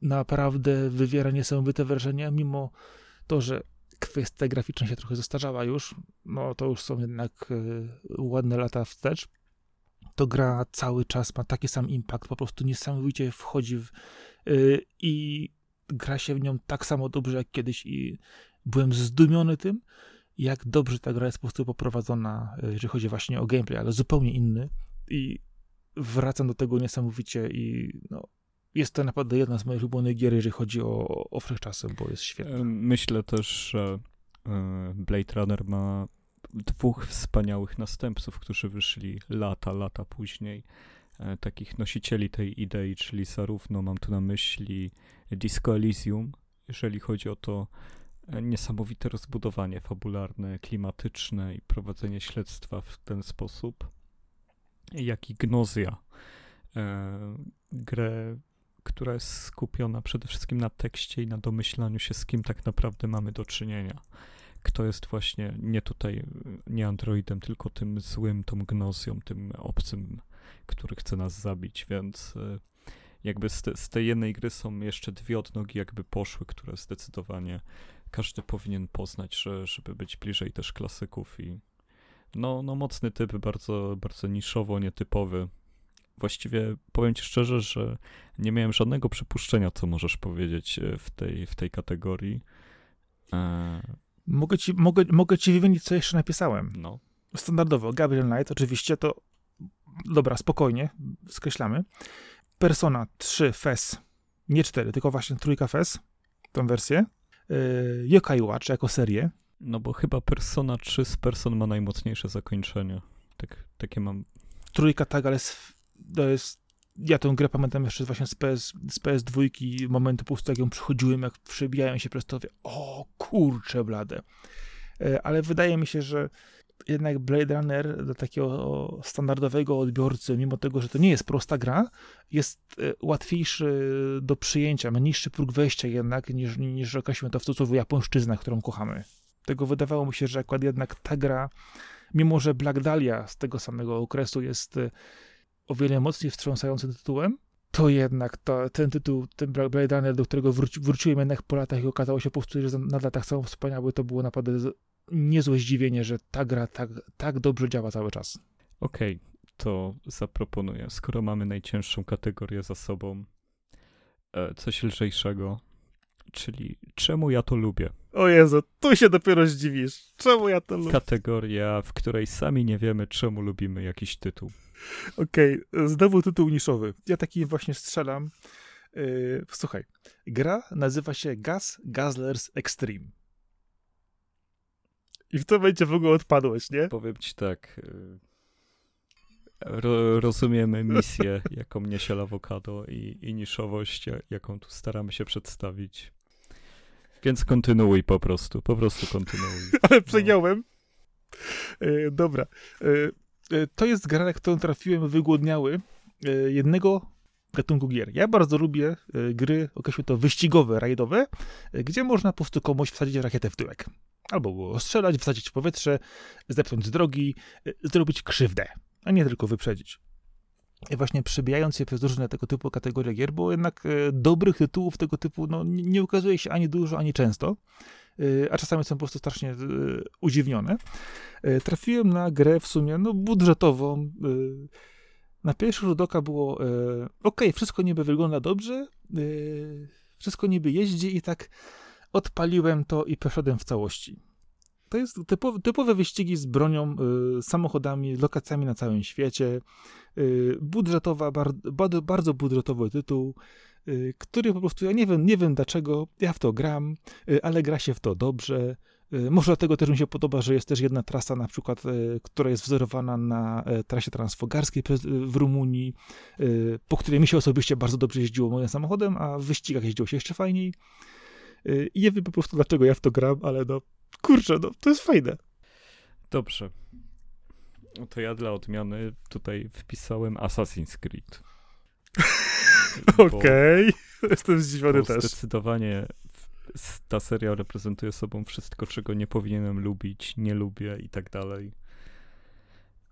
Speaker 1: naprawdę wywiera niesamowite wrażenie, mimo to, że kwestia graficzna się trochę zestarzała już, no to już są jednak e, ładne lata wstecz, to gra cały czas ma taki sam impact, po prostu niesamowicie wchodzi w, e, i gra się w nią tak samo dobrze jak kiedyś i byłem zdumiony tym, jak dobrze ta gra jest po prostu poprowadzona, e, jeżeli chodzi właśnie o gameplay, ale zupełnie inny i wracam do tego niesamowicie i no, jest to naprawdę jedna z moich ulubionych gier, jeżeli chodzi o, o wszechczasy, bo jest świetna.
Speaker 2: Myślę też, że e, Blade Runner ma dwóch wspaniałych następców, którzy wyszli lata, lata później. E, takich nosicieli tej idei, czyli zarówno mam tu na myśli Disco Elysium, jeżeli chodzi o to niesamowite rozbudowanie fabularne, klimatyczne i prowadzenie śledztwa w ten sposób, jak i Gnozja. E, grę, która jest skupiona przede wszystkim na tekście i na domyślaniu się, z kim tak naprawdę mamy do czynienia. Kto jest właśnie nie tutaj, nie androidem, tylko tym złym, tą gnozją, tym obcym, który chce nas zabić, więc e, jakby z, te, z tej jednej gry są jeszcze dwie odnogi jakby poszły, które zdecydowanie każdy powinien poznać, że, żeby być bliżej też klasyków i no, no mocny typ, bardzo, bardzo niszowo, nietypowy. Właściwie powiem ci szczerze, że nie miałem żadnego przypuszczenia, co możesz powiedzieć e, w tej, w tej kategorii.
Speaker 1: E... Mogę, ci, mogę, mogę ci wymienić, co jeszcze napisałem.
Speaker 2: No.
Speaker 1: Standardowo, Gabriel Knight, oczywiście to. Dobra, spokojnie, skreślamy. Persona 3 FES, nie 4, tylko właśnie trójka FES, tą wersję. Yy, Yokai Watch jako serię,
Speaker 2: no bo chyba Persona 3 z Person ma najmocniejsze zakończenie. Tak, takie mam.
Speaker 1: Trójka tak, ale to jest. Ja tę grę pamiętam jeszcze właśnie z, PS, z PS2, momentu po prostu jak ją przychodziłem, jak przebijają się przez to, wie, o kurcze blade. E, ale wydaje mi się, że jednak Blade Runner dla takiego standardowego odbiorcy, mimo tego, że to nie jest prosta gra, jest e, łatwiejszy do przyjęcia, ma niższy próg wejścia jednak niż, niż jakaś to w cudzysłowie japońszczyzna, którą kochamy. Tego wydawało mi się, że akurat jednak ta gra, mimo że Black Dahlia z tego samego okresu jest e, o wiele mocniej wstrząsającym tytułem, to jednak to, ten tytuł, ten Blade Runner, do którego wróci, wróciłem jednak po latach i okazało się po prostu, że na latach są wspaniały, to było naprawdę niezłe zdziwienie, że ta gra tak, tak dobrze działa cały czas.
Speaker 2: Okej, okay, to zaproponuję. Skoro mamy najcięższą kategorię za sobą, e, coś lżejszego, czyli czemu ja to lubię.
Speaker 1: O Jezu, tu się dopiero zdziwisz. Czemu ja to lubię?
Speaker 2: Kategoria, w której sami nie wiemy, czemu lubimy jakiś tytuł.
Speaker 1: Okej, okay, znowu tytuł niszowy. Ja taki właśnie strzelam. Yy, słuchaj, gra nazywa się Gas Guzzlers Extreme. I w tym momencie w ogóle odpadłeś, nie?
Speaker 2: Powiem ci tak. Y, ro, rozumiemy misję, jaką niesie awokado i, i niszowość, jaką tu staramy się przedstawić. Więc kontynuuj po prostu, po prostu kontynuuj.
Speaker 1: Ale no. przegiąłem. No. dobra. E, to jest gra, na którą trafiłem wygłodniały jednego gatunku gier. Ja bardzo lubię gry, określmy to wyścigowe, rajdowe, gdzie można po prostu komuś wsadzić rakietę w tyłek. Albo było strzelać, wsadzić w powietrze, zepchnąć z drogi, zrobić krzywdę, a nie tylko wyprzedzić. I właśnie przebijając się przez różne tego typu kategorie gier, bo jednak e, dobrych tytułów tego typu no, nie ukazuje się ani dużo, ani często, e, a czasami są po prostu strasznie e, udziwnione. Trafiłem na grę w sumie no, budżetową. Na pierwszy rzut oka było ok, wszystko niby wygląda dobrze, wszystko niby jeździ i tak odpaliłem to i poszedłem w całości. To jest typowe, typowe wyścigi z bronią, y, samochodami, lokacjami na całym świecie. Y, budżetowa, bar, bardzo budżetowy tytuł, y, który po prostu, ja nie wiem, nie wiem dlaczego, ja w to gram, y, ale gra się w to dobrze. Y, może dlatego też mi się podoba, że jest też jedna trasa, na przykład, y, która jest wzorowana na trasie transfogarskiej w Rumunii, po której mi się osobiście bardzo dobrze jeździło moim samochodem, a w wyścigach jeździło się jeszcze fajniej. I nie wiem po prostu, dlaczego ja w to gram, ale no, kurczę, no, to jest fajne.
Speaker 2: Dobrze. No to ja dla odmiany tutaj wpisałem Assassin's Creed.
Speaker 1: Okej, okay. jestem zdziwiony też.
Speaker 2: Zdecydowanie ta seria reprezentuje sobą wszystko, czego nie powinienem lubić, nie lubię i tak dalej.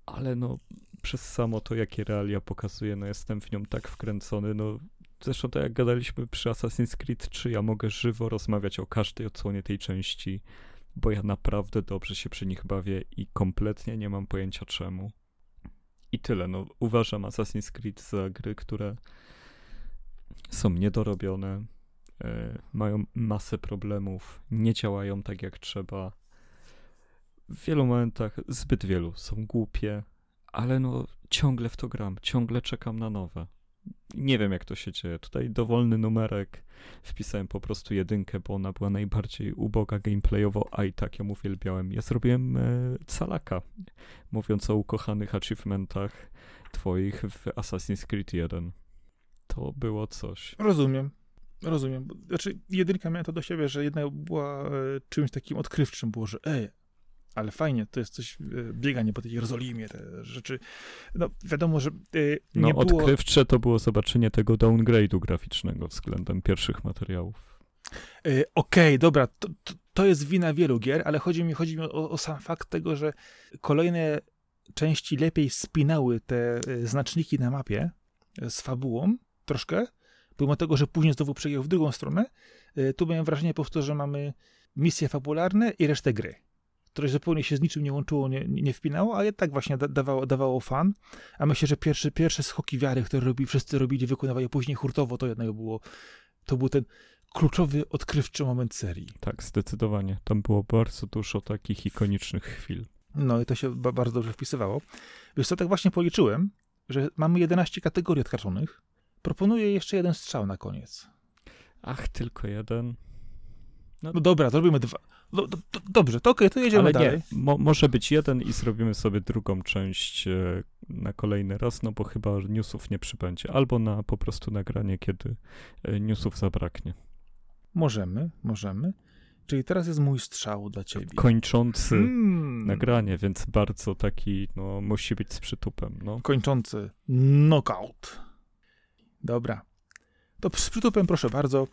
Speaker 2: Ale no, przez samo to, jakie realia pokazuje, no jestem w nią tak wkręcony, no Zresztą tak jak gadaliśmy przy Assassin's Creed 3, ja mogę żywo rozmawiać o każdej odsłonie tej części, bo ja naprawdę dobrze się przy nich bawię i kompletnie nie mam pojęcia czemu. I tyle, no uważam Assassin's Creed za gry, które są niedorobione, yy, mają masę problemów, nie działają tak jak trzeba. W wielu momentach, zbyt wielu, są głupie, ale no ciągle w to gram, ciągle czekam na nowe nie wiem jak to się dzieje. Tutaj dowolny numerek wpisałem po prostu jedynkę, bo ona była najbardziej uboga gameplayowo, a i tak ją uwielbiałem. Ja zrobiłem e, calaka, mówiąc o ukochanych achievementach twoich w Assassin's Creed 1. To było coś.
Speaker 1: Rozumiem. Rozumiem. Znaczy, jedynka miała to do siebie, że jedna była e, czymś takim odkrywczym, było, że ej, ale fajnie, to jest coś, e, bieganie po tej Jerozolimie, te rzeczy. No, wiadomo, że e, nie
Speaker 2: no, było... odkrywcze to było zobaczenie tego downgrade'u graficznego względem pierwszych materiałów.
Speaker 1: E, okej, okay, dobra, to, to, to, jest wina wielu gier, ale chodzi mi, chodzi mi o, o sam fakt tego, że kolejne części lepiej spinały te znaczniki na mapie z fabułą troszkę, pomimo tego, że później znowu przejął w drugą stronę, tu miałem wrażenie po prostu, że mamy misje fabularne i resztę gry które zupełnie się z niczym nie łączyło, nie, nie wpinało, ale tak właśnie da, dawało, dawało fan. A myślę, że pierwszy, pierwsze skoki wiary, które robi, wszyscy robili, wykonywali później hurtowo, to jednak było, to był ten kluczowy, odkrywczy moment serii.
Speaker 2: Tak, zdecydowanie. Tam było bardzo dużo takich ikonicznych chwil.
Speaker 1: No i to się ba bardzo dobrze wpisywało. Wiesz co, tak właśnie policzyłem, że mamy 11 kategorii odkarczonych. Proponuję jeszcze jeden strzał na koniec.
Speaker 2: Ach, tylko jeden.
Speaker 1: No, no dobra, zrobimy dwa. No, do, do, dobrze, to okej, okay, to jedziemy Ale dalej.
Speaker 2: Nie, mo, może być jeden i zrobimy sobie drugą część e, na kolejny raz, no bo chyba newsów nie przybędzie. Albo na po prostu nagranie, kiedy e, newsów zabraknie.
Speaker 1: Możemy, możemy. Czyli teraz jest mój strzał dla ciebie.
Speaker 2: Kończący
Speaker 1: Mm.
Speaker 2: nagranie, więc bardzo taki, no, musi być z przytupem, no.
Speaker 1: Kończący knockout. Dobra. To z przytupem proszę bardzo.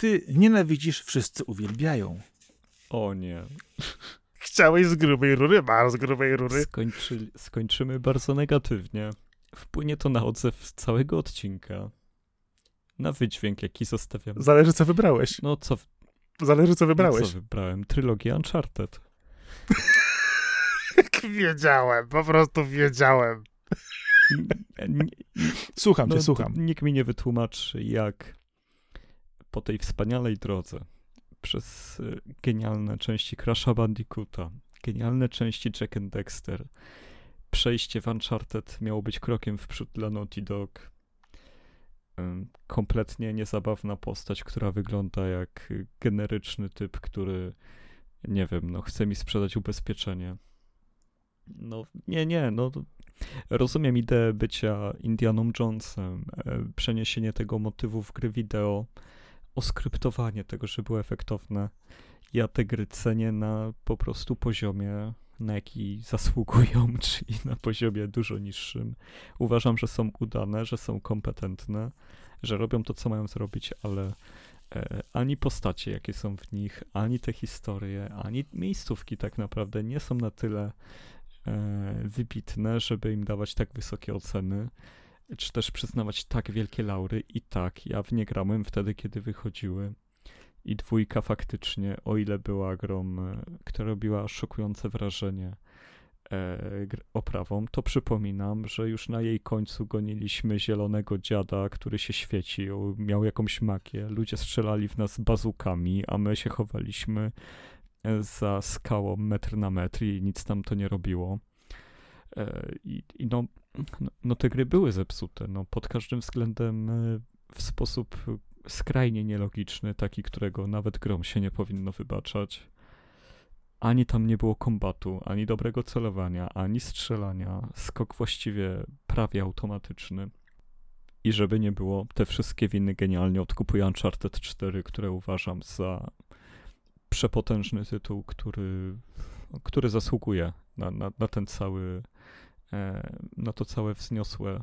Speaker 1: Ty nienawidzisz, wszyscy uwielbiają.
Speaker 2: O nie.
Speaker 1: Chciałeś z grubej rury, masz z grubej rury.
Speaker 2: Skończy, skończymy bardzo negatywnie. Wpłynie to na odzew całego odcinka. Na wydźwięk, jaki zostawiam.
Speaker 1: Zależy co wybrałeś.
Speaker 2: No co,
Speaker 1: Zależy co
Speaker 2: no
Speaker 1: wybrałeś.
Speaker 2: co wybrałem? Trylogię Uncharted.
Speaker 1: wiedziałem, po prostu wiedziałem. Słucham
Speaker 2: no,
Speaker 1: cię,
Speaker 2: to
Speaker 1: słucham.
Speaker 2: Nikt mi nie wytłumaczy, jak po tej wspaniałej drodze przez y, genialne części Crash'a Bandicoota, genialne części Jack and Dexter, przejście w Uncharted miało być krokiem w przód dla Naughty Dog. Kompletnie niezabawna postać, która wygląda jak generyczny typ, który, nie wiem, no chce mi sprzedać ubezpieczenie. No, nie, nie, no rozumiem ideę bycia Indianą Jonesem, e, przeniesienie tego motywu w gry wideo, oskryptowanie tego, żeby było efektowne. Ja te gry cenię na po prostu poziomie, na jaki zasługują, czyli na poziomie dużo niższym. Uważam, że są udane, że są kompetentne, że robią to, co mają zrobić, ale e, ani postacie, jakie są w nich, ani te historie, ani miejscówki tak naprawdę nie są na tyle e, wybitne, żeby im dawać tak wysokie oceny, czy też przyznawać tak wielkie laury. I tak, ja w nie grałem wtedy, kiedy wychodziły. I dwójka faktycznie, o ile była grą, e, która robiła szokujące wrażenie e, oprawą, to przypominam, że już na jej końcu goniliśmy zielonego dziada, który się świecił, miał jakąś magię, ludzie strzelali w nas bazukami, a my się chowaliśmy e, za skałą metr na metr i nic nam to nie robiło. E, I, i no, no, no te gry były zepsute, no pod każdym względem e, w sposób skrajnie nielogiczny, taki, którego nawet grom się nie powinno wybaczać. Ani tam nie było kombatu, ani dobrego celowania, ani strzelania. Skok właściwie prawie automatyczny. I żeby nie było, te wszystkie winy genialnie odkupuje Uncharted 4, które uważam za przepotężny tytuł, który, który zasługuje na, na, na ten cały, e, na to całe wzniosłe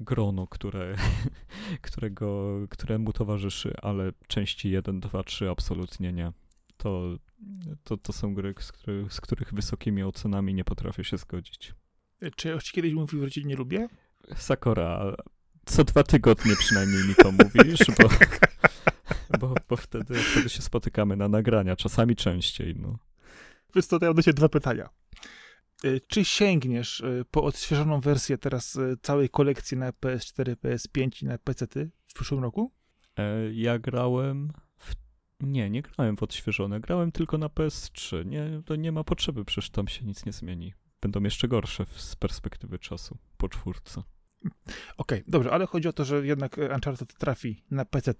Speaker 2: grono, które, którego, któremu towarzyszy, ale części 1, 2, 3 absolutnie nie. To, to, to są gry, z których, z których wysokimi ocenami nie potrafię się zgodzić.
Speaker 1: Czy ja ci kiedyś mówił, że cię nie lubię?
Speaker 2: Sakora, co dwa tygodnie przynajmniej mi to mówisz, bo, bo, bo wtedy, wtedy się spotykamy na nagrania, czasami częściej, no.
Speaker 1: Więc to ja ciebie dwa pytania. Y, Czy sięgniesz y, po odświeżoną wersję teraz y, całej kolekcji na PS4, PS5 i na PC w przyszłym roku?
Speaker 2: E, ja grałem w... Nie, nie grałem w odświeżone, grałem tylko na PS3. Nie, to nie ma potrzeby, przecież tam się nic nie zmieni. Będą jeszcze gorsze z perspektywy czasu, po czwórce.
Speaker 1: Okej, dobrze, ale chodzi o to, że jednak Uncharted trafi na PC,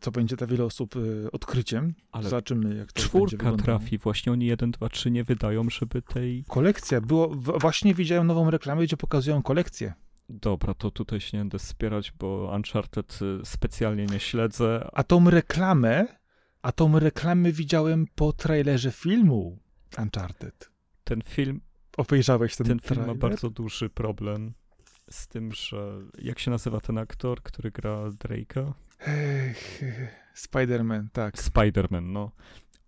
Speaker 1: co będzie dla wielu osób y, odkryciem.
Speaker 2: Ale
Speaker 1: Zobaczymy, jak to
Speaker 2: czwórka trafi, właśnie oni 1, 2, 3 nie wydają, żeby tej...
Speaker 1: Kolekcja, było, właśnie widziałem nową reklamę, gdzie pokazują kolekcję.
Speaker 2: Dobra, to tutaj się nie będę wspierać, bo Uncharted y, specjalnie nie śledzę.
Speaker 1: A tą reklamę, a tą reklamę widziałem po trailerze filmu Uncharted.
Speaker 2: Ten film
Speaker 1: Obejrzałeś ten,
Speaker 2: Ten film ma
Speaker 1: trailer?
Speaker 2: bardzo duży problem z tym, że jak się nazywa ten aktor, który gra Drake'a?
Speaker 1: Spider-Man, tak.
Speaker 2: Spider-Man, no.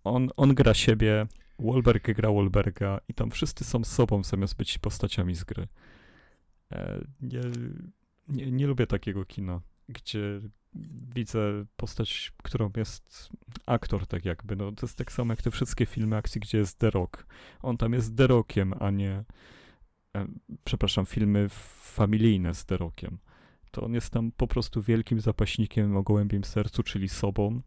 Speaker 2: On, on gra siebie, Wahlberg gra Wahlberga i tam wszyscy są sobą zamiast być postaciami z gry. E, nie, nie, nie lubię takiego kina, gdzie widzę postać, którą jest aktor tak jakby. No, to jest tak samo jak te wszystkie filmy akcji, gdzie jest The Rock. On tam jest The Rockiem, a nie e, przepraszam, filmy familijne z The Rockiem. To on jest tam po prostu wielkim zapaśnikiem o gołębim sercu, czyli sobą.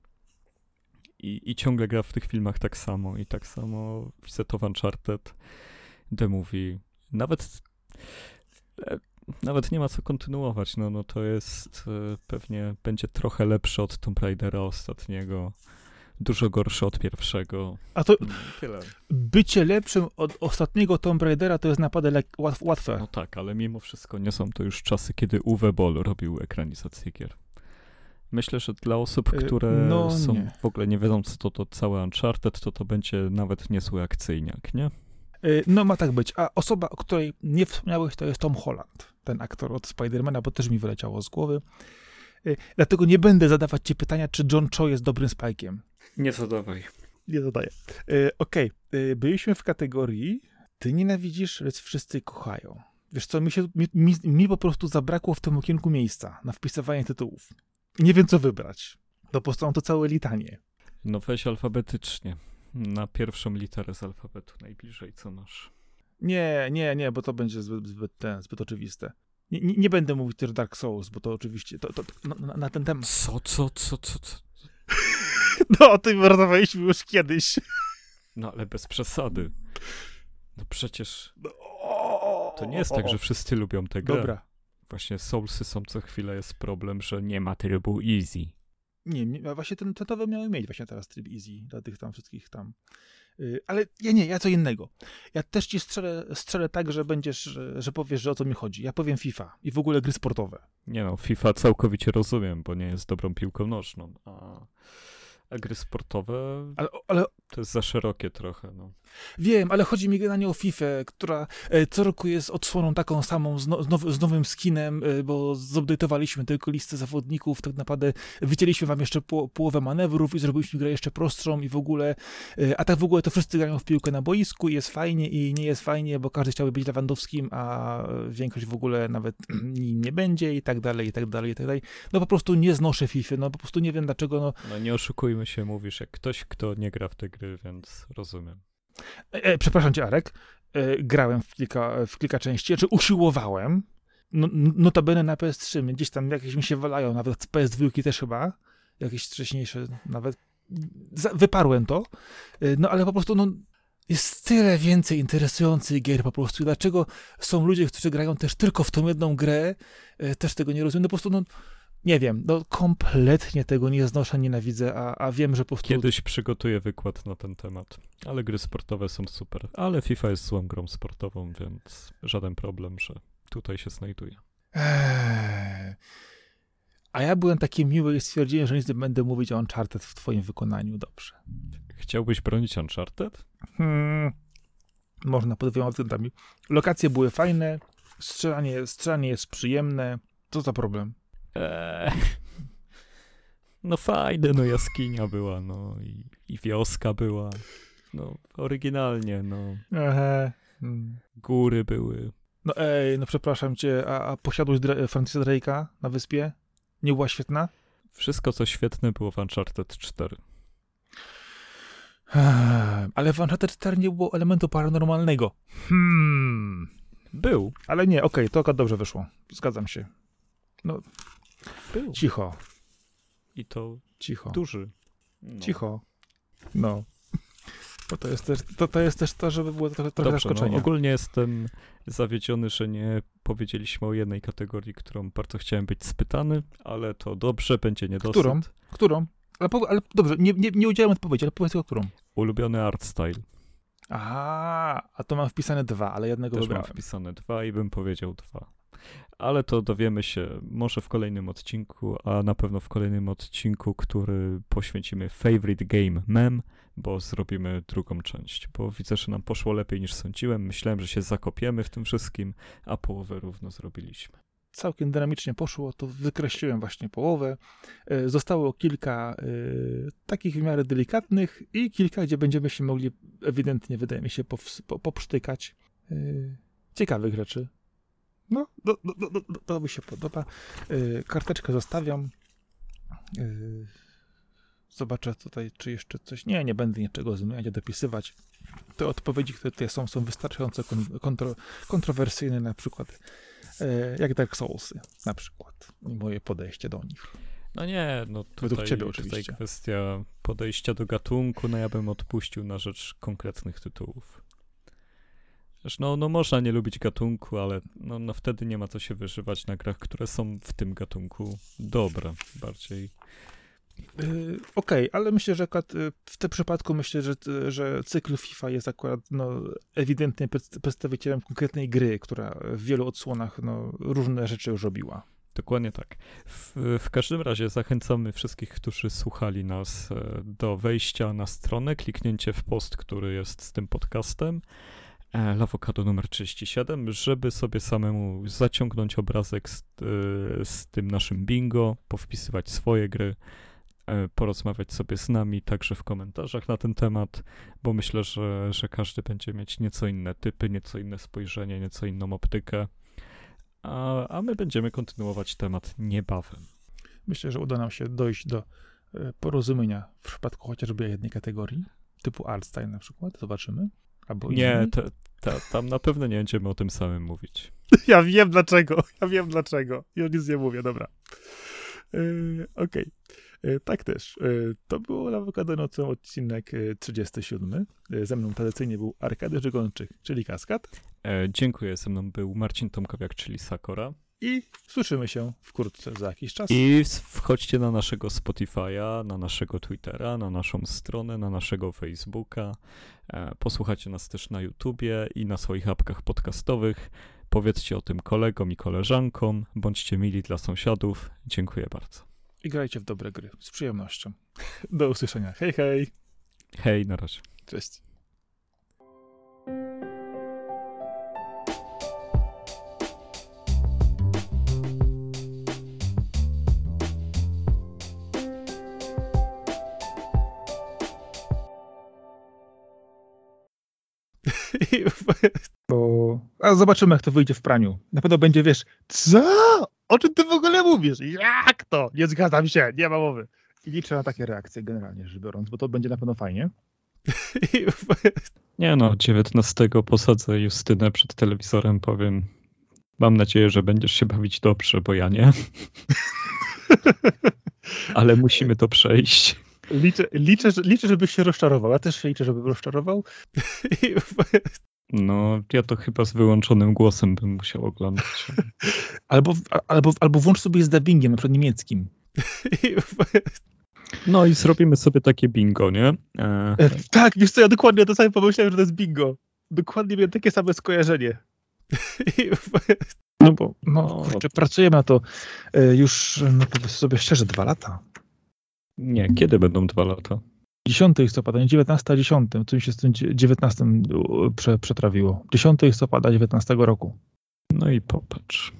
Speaker 2: I, I ciągle gra w tych filmach tak samo. I tak samo widzę to Uncharted, The Movie. Nawet e, nawet nie ma co kontynuować. No, no to jest e, pewnie będzie trochę lepsze od Tomb Raidera ostatniego. Dużo gorsze od pierwszego.
Speaker 1: A to
Speaker 2: Mm, Tyle.
Speaker 1: bycie lepszym od ostatniego Tomb Raidera to jest naprawdę lek- łat- łatwe.
Speaker 2: No tak, ale mimo wszystko nie są to już czasy, kiedy Uwe Boll robił ekranizację gier. Myślę, że dla osób,
Speaker 1: Y,
Speaker 2: które
Speaker 1: no
Speaker 2: są
Speaker 1: nie.
Speaker 2: w ogóle nie wiedzą, co to, to całe Uncharted, to to będzie nawet niezły akcyjniak, nie?
Speaker 1: Y, No ma tak być. A osoba, o której nie wspomniałeś, to jest Tom Holland, ten aktor od Spidermana, bo też mi wyleciało z głowy. Y, Dlatego nie będę zadawać ci pytania, czy John Cho jest dobrym Spike'iem.
Speaker 2: Nie zadawaj.
Speaker 1: Nie zadaję. Y, Okej, y, byliśmy w kategorii ty nienawidzisz, lecz wszyscy kochają. Wiesz co, mi, się, mi, mi, mi po prostu zabrakło w tym okienku miejsca na wpisywanie tytułów. Nie wiem, co wybrać. To po prostu mam to całe litanie.
Speaker 2: No weź alfabetycznie. Na pierwszą literę z alfabetu najbliżej, co masz.
Speaker 1: Nie, nie, nie, bo to będzie zbyt, zbyt, ten, zbyt oczywiste. Nie, nie, nie będę mówić też Dark Souls, bo to oczywiście, to, to, to na, na ten temat.
Speaker 2: Co, co, co, co, co?
Speaker 1: No, o tym rozmawialiśmy już kiedyś.
Speaker 2: No ale bez przesady. No przecież
Speaker 1: No,
Speaker 2: to nie jest tak, że wszyscy lubią tę grę.
Speaker 1: Dobra.
Speaker 2: Właśnie Soulsy są co chwilę jest problem, że nie ma trybu easy.
Speaker 1: Nie, właśnie ten, te nowe miały mieć właśnie teraz tryb easy dla tych tam wszystkich tam. Yy, ale ja nie, ja co innego. Ja też ci strzelę, strzelę tak, że będziesz, że, że powiesz, że o co mi chodzi. Ja powiem FIFA i w ogóle gry sportowe.
Speaker 2: Nie no, FIFA całkowicie rozumiem, bo nie jest dobrą piłką nożną, a, a gry sportowe
Speaker 1: Ale, ale
Speaker 2: to jest za szerokie trochę, no.
Speaker 1: Wiem, ale chodzi mi generalnie o FIFA, która e, co roku jest odsłoną taką samą z, no, now, z nowym skinem, e, bo zupdate'owaliśmy tylko listę zawodników, tak naprawdę wycięliśmy wam jeszcze po, połowę manewrów i zrobiliśmy grę jeszcze prostszą i w ogóle, e, a tak w ogóle to wszyscy grają w piłkę na boisku i jest fajnie i nie jest fajnie, bo każdy chciałby być Lewandowskim, a większość w ogóle nawet nim nie będzie i tak dalej, i tak dalej, i tak dalej. No po prostu nie znoszę FIFA, no po prostu nie wiem dlaczego, no
Speaker 2: No nie oszukujmy się, mówisz jak ktoś, kto nie gra w te gry, więc rozumiem.
Speaker 1: E, e, przepraszam cię, Arek. E, grałem w kilka, w kilka części, czy usiłowałem. No, notabene na PS3, my gdzieś tam jakieś mi się walają, nawet z PS2 też chyba, jakieś wcześniejsze, nawet za, wyparłem to, E, no ale po prostu no, jest tyle więcej interesujących gier po prostu. Dlaczego są ludzie, którzy grają też tylko w tą jedną grę, e, też tego nie rozumiem, no po prostu no, nie wiem, no kompletnie tego nie znoszę, nienawidzę, a, a wiem, że po prostu...
Speaker 2: Kiedyś przygotuję wykład na ten temat, ale gry sportowe są super. Ale FIFA jest złą grą sportową, więc żaden problem, że tutaj się znajduje.
Speaker 1: Eee. A ja byłem taki miły i stwierdziłem, że nic nie będę mówić o Uncharted w twoim wykonaniu. Dobrze.
Speaker 2: Chciałbyś bronić Uncharted?
Speaker 1: Hmm. Można pod dwiema względami. Lokacje były fajne, strzelanie, strzelanie jest przyjemne. Co za problem?
Speaker 2: Eee. No fajne, no jaskinia była, no i, i wioska była. No oryginalnie, no.
Speaker 1: Aha. Hmm.
Speaker 2: Góry były.
Speaker 1: No ej, no przepraszam cię, a, a posiadłość Dra- Francisa Drake'a na wyspie nie była świetna?
Speaker 2: Wszystko, co świetne było w Uncharted 4.
Speaker 1: Eee, Ale w Uncharted 4 nie było elementu paranormalnego. Hmm.
Speaker 2: Był.
Speaker 1: Ale nie, okej, to akurat dobrze wyszło. Zgadzam się.
Speaker 2: Był.
Speaker 1: Cicho,
Speaker 2: I to
Speaker 1: cicho.
Speaker 2: duży. No.
Speaker 1: Cicho. No. Bo to jest też to, to, jest też to żeby było trochę, trochę
Speaker 2: Dobrze, no,
Speaker 1: zaskoczenia.
Speaker 2: ogólnie jestem zawiedziony, że nie powiedzieliśmy o jednej kategorii, którą bardzo chciałem być spytany, ale to dobrze, będzie niedosyt.
Speaker 1: Którą? Którą? Ale, ale dobrze, nie, nie, nie odpowiedzi, ale powiedz o którą.
Speaker 2: Ulubiony art style.
Speaker 1: Aha, a to mam wpisane dwa, ale jednego
Speaker 2: Też mam
Speaker 1: wybrałem.
Speaker 2: wpisane dwa i bym powiedział dwa. Ale to dowiemy się może w kolejnym odcinku, a na pewno w kolejnym odcinku, który poświęcimy Favorite Game Mem, bo zrobimy drugą część. Bo widzę, że nam poszło lepiej niż sądziłem. Myślałem, że się zakopiemy w tym wszystkim, a połowę równo zrobiliśmy.
Speaker 1: Całkiem dynamicznie poszło, to wykreśliłem właśnie połowę. E, Zostało kilka e, takich w miarę delikatnych i kilka, gdzie będziemy się mogli ewidentnie, wydaje mi się, poprztykać. E, ciekawych rzeczy. No, do, do, do, do, to mi się podoba. E, karteczkę zostawiam. E, zobaczę tutaj, czy jeszcze coś. Nie, nie będę niczego zmieniać, dopisywać. Te odpowiedzi, które tutaj są, są wystarczająco kon- kontro, kontrowersyjne, na przykład e, jak Dark Soulsy, na przykład. I moje podejście do nich.
Speaker 2: No nie, no tutaj,
Speaker 1: Według ciebie
Speaker 2: tutaj
Speaker 1: oczywiście.
Speaker 2: kwestia podejścia do gatunku, no ja bym odpuścił na rzecz konkretnych tytułów. Wiesz, no, no można nie lubić gatunku, ale no, no wtedy nie ma co się wyżywać na grach, które są w tym gatunku dobre, bardziej.
Speaker 1: Yy, Okej, ale myślę, że akurat y, w tym przypadku myślę, że, że cykl FIFA jest akurat no, ewidentnie przedst- przedstawicielem konkretnej gry, która w wielu odsłonach no, różne rzeczy już robiła.
Speaker 2: Dokładnie tak. W, w, każdym razie zachęcamy wszystkich, którzy słuchali nas e, do wejścia na stronę, kliknięcie w post, który jest z tym podcastem, Lawokado numer 37, żeby sobie samemu zaciągnąć obrazek z, e, z tym naszym bingo, powpisywać swoje gry, porozmawiać sobie z nami także w komentarzach na ten temat, bo myślę, że, że każdy będzie mieć nieco inne typy, nieco inne spojrzenie, nieco inną optykę a, a my będziemy kontynuować temat niebawem.
Speaker 1: Myślę, że uda nam się dojść do e, porozumienia w przypadku chociażby jednej kategorii, typu Artstyle na przykład, zobaczymy. Albo
Speaker 2: nie, te, te, tam na pewno nie będziemy o tym samym mówić.
Speaker 1: Ja wiem dlaczego, ja wiem dlaczego. Już nic nie mówię, dobra. Yy, Okej. Okay. E, tak też. E, to było Awokado Nocą odcinek 37. E, ze mną tradycyjnie był Arkady Żygonczyk, czyli Kaskad.
Speaker 2: Dziękuję. Ze mną był Marcin Tomkowiak, czyli Sakora.
Speaker 1: I słyszymy się wkrótce za jakiś czas.
Speaker 2: I wchodźcie na naszego Spotify'a, na naszego Twittera, na naszą stronę, na naszego Facebooka. E, posłuchajcie nas też na YouTubie i na swoich apkach podcastowych. Powiedzcie o tym kolegom i koleżankom. Bądźcie mili dla sąsiadów. Dziękuję bardzo
Speaker 1: i grajcie w dobre gry. Z przyjemnością. Do usłyszenia. Hej, hej.
Speaker 2: Hej, na razie.
Speaker 1: Cześć. Bo... A zobaczymy, jak to wyjdzie w praniu. Na pewno będzie, wiesz, co? O czym ty w ogóle mówisz? Jak to? Nie zgadzam się, nie ma mowy. I liczę na takie reakcje generalnie rzecz biorąc, bo to będzie na pewno fajnie.
Speaker 2: Nie no, 19 posadzę Justynę przed telewizorem, powiem mam nadzieję, że będziesz się bawić dobrze, bo ja nie. Ale musimy to przejść.
Speaker 1: Liczę, liczę, liczę, żebyś się rozczarował. Ja też się liczę, żeby rozczarował.
Speaker 2: No, ja to chyba z wyłączonym głosem bym musiał oglądać.
Speaker 1: albo, albo, albo włącz sobie z dubbingiem, na przykład niemieckim.
Speaker 2: No i zrobimy sobie takie bingo, nie?
Speaker 1: E... e tak, wiesz co, ja dokładnie to samo pomyślałem, że to jest bingo. Dokładnie miałem takie same skojarzenie. No bo, no, kurczę, pracujemy na to e, już, no powiedz sobie szczerze, dwa lata.
Speaker 2: Nie, kiedy będą dwa lata?
Speaker 1: 10 listopada, nie 19, a 10, co mi się z tym 19 prze, przetrawiło. 10 listopada 19 roku.
Speaker 2: No i popatrz.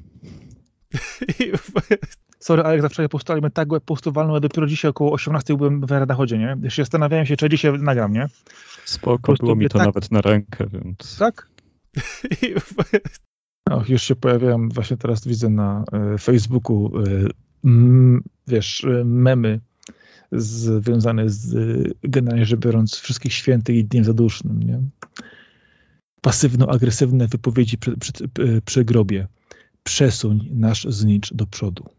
Speaker 1: Sorry, ale jak zawsze postaliśmy tak postowalną, a dopiero dzisiaj około 18 byłem w Radachodzie, nie? Jeszcze zastanawiałem się, czy dzisiaj nagram, nie?
Speaker 2: Spoko, było mi to tak... nawet na rękę, więc...
Speaker 1: Tak? Och, już się pojawiałem, właśnie teraz widzę na y, Facebooku, y, mm, wiesz, y, memy związane z generalnie rzecz biorąc wszystkich świętych i dniem zadusznym, nie? Pasywno-agresywne wypowiedzi przy, przy, przy grobie. Przesuń nasz znicz do przodu.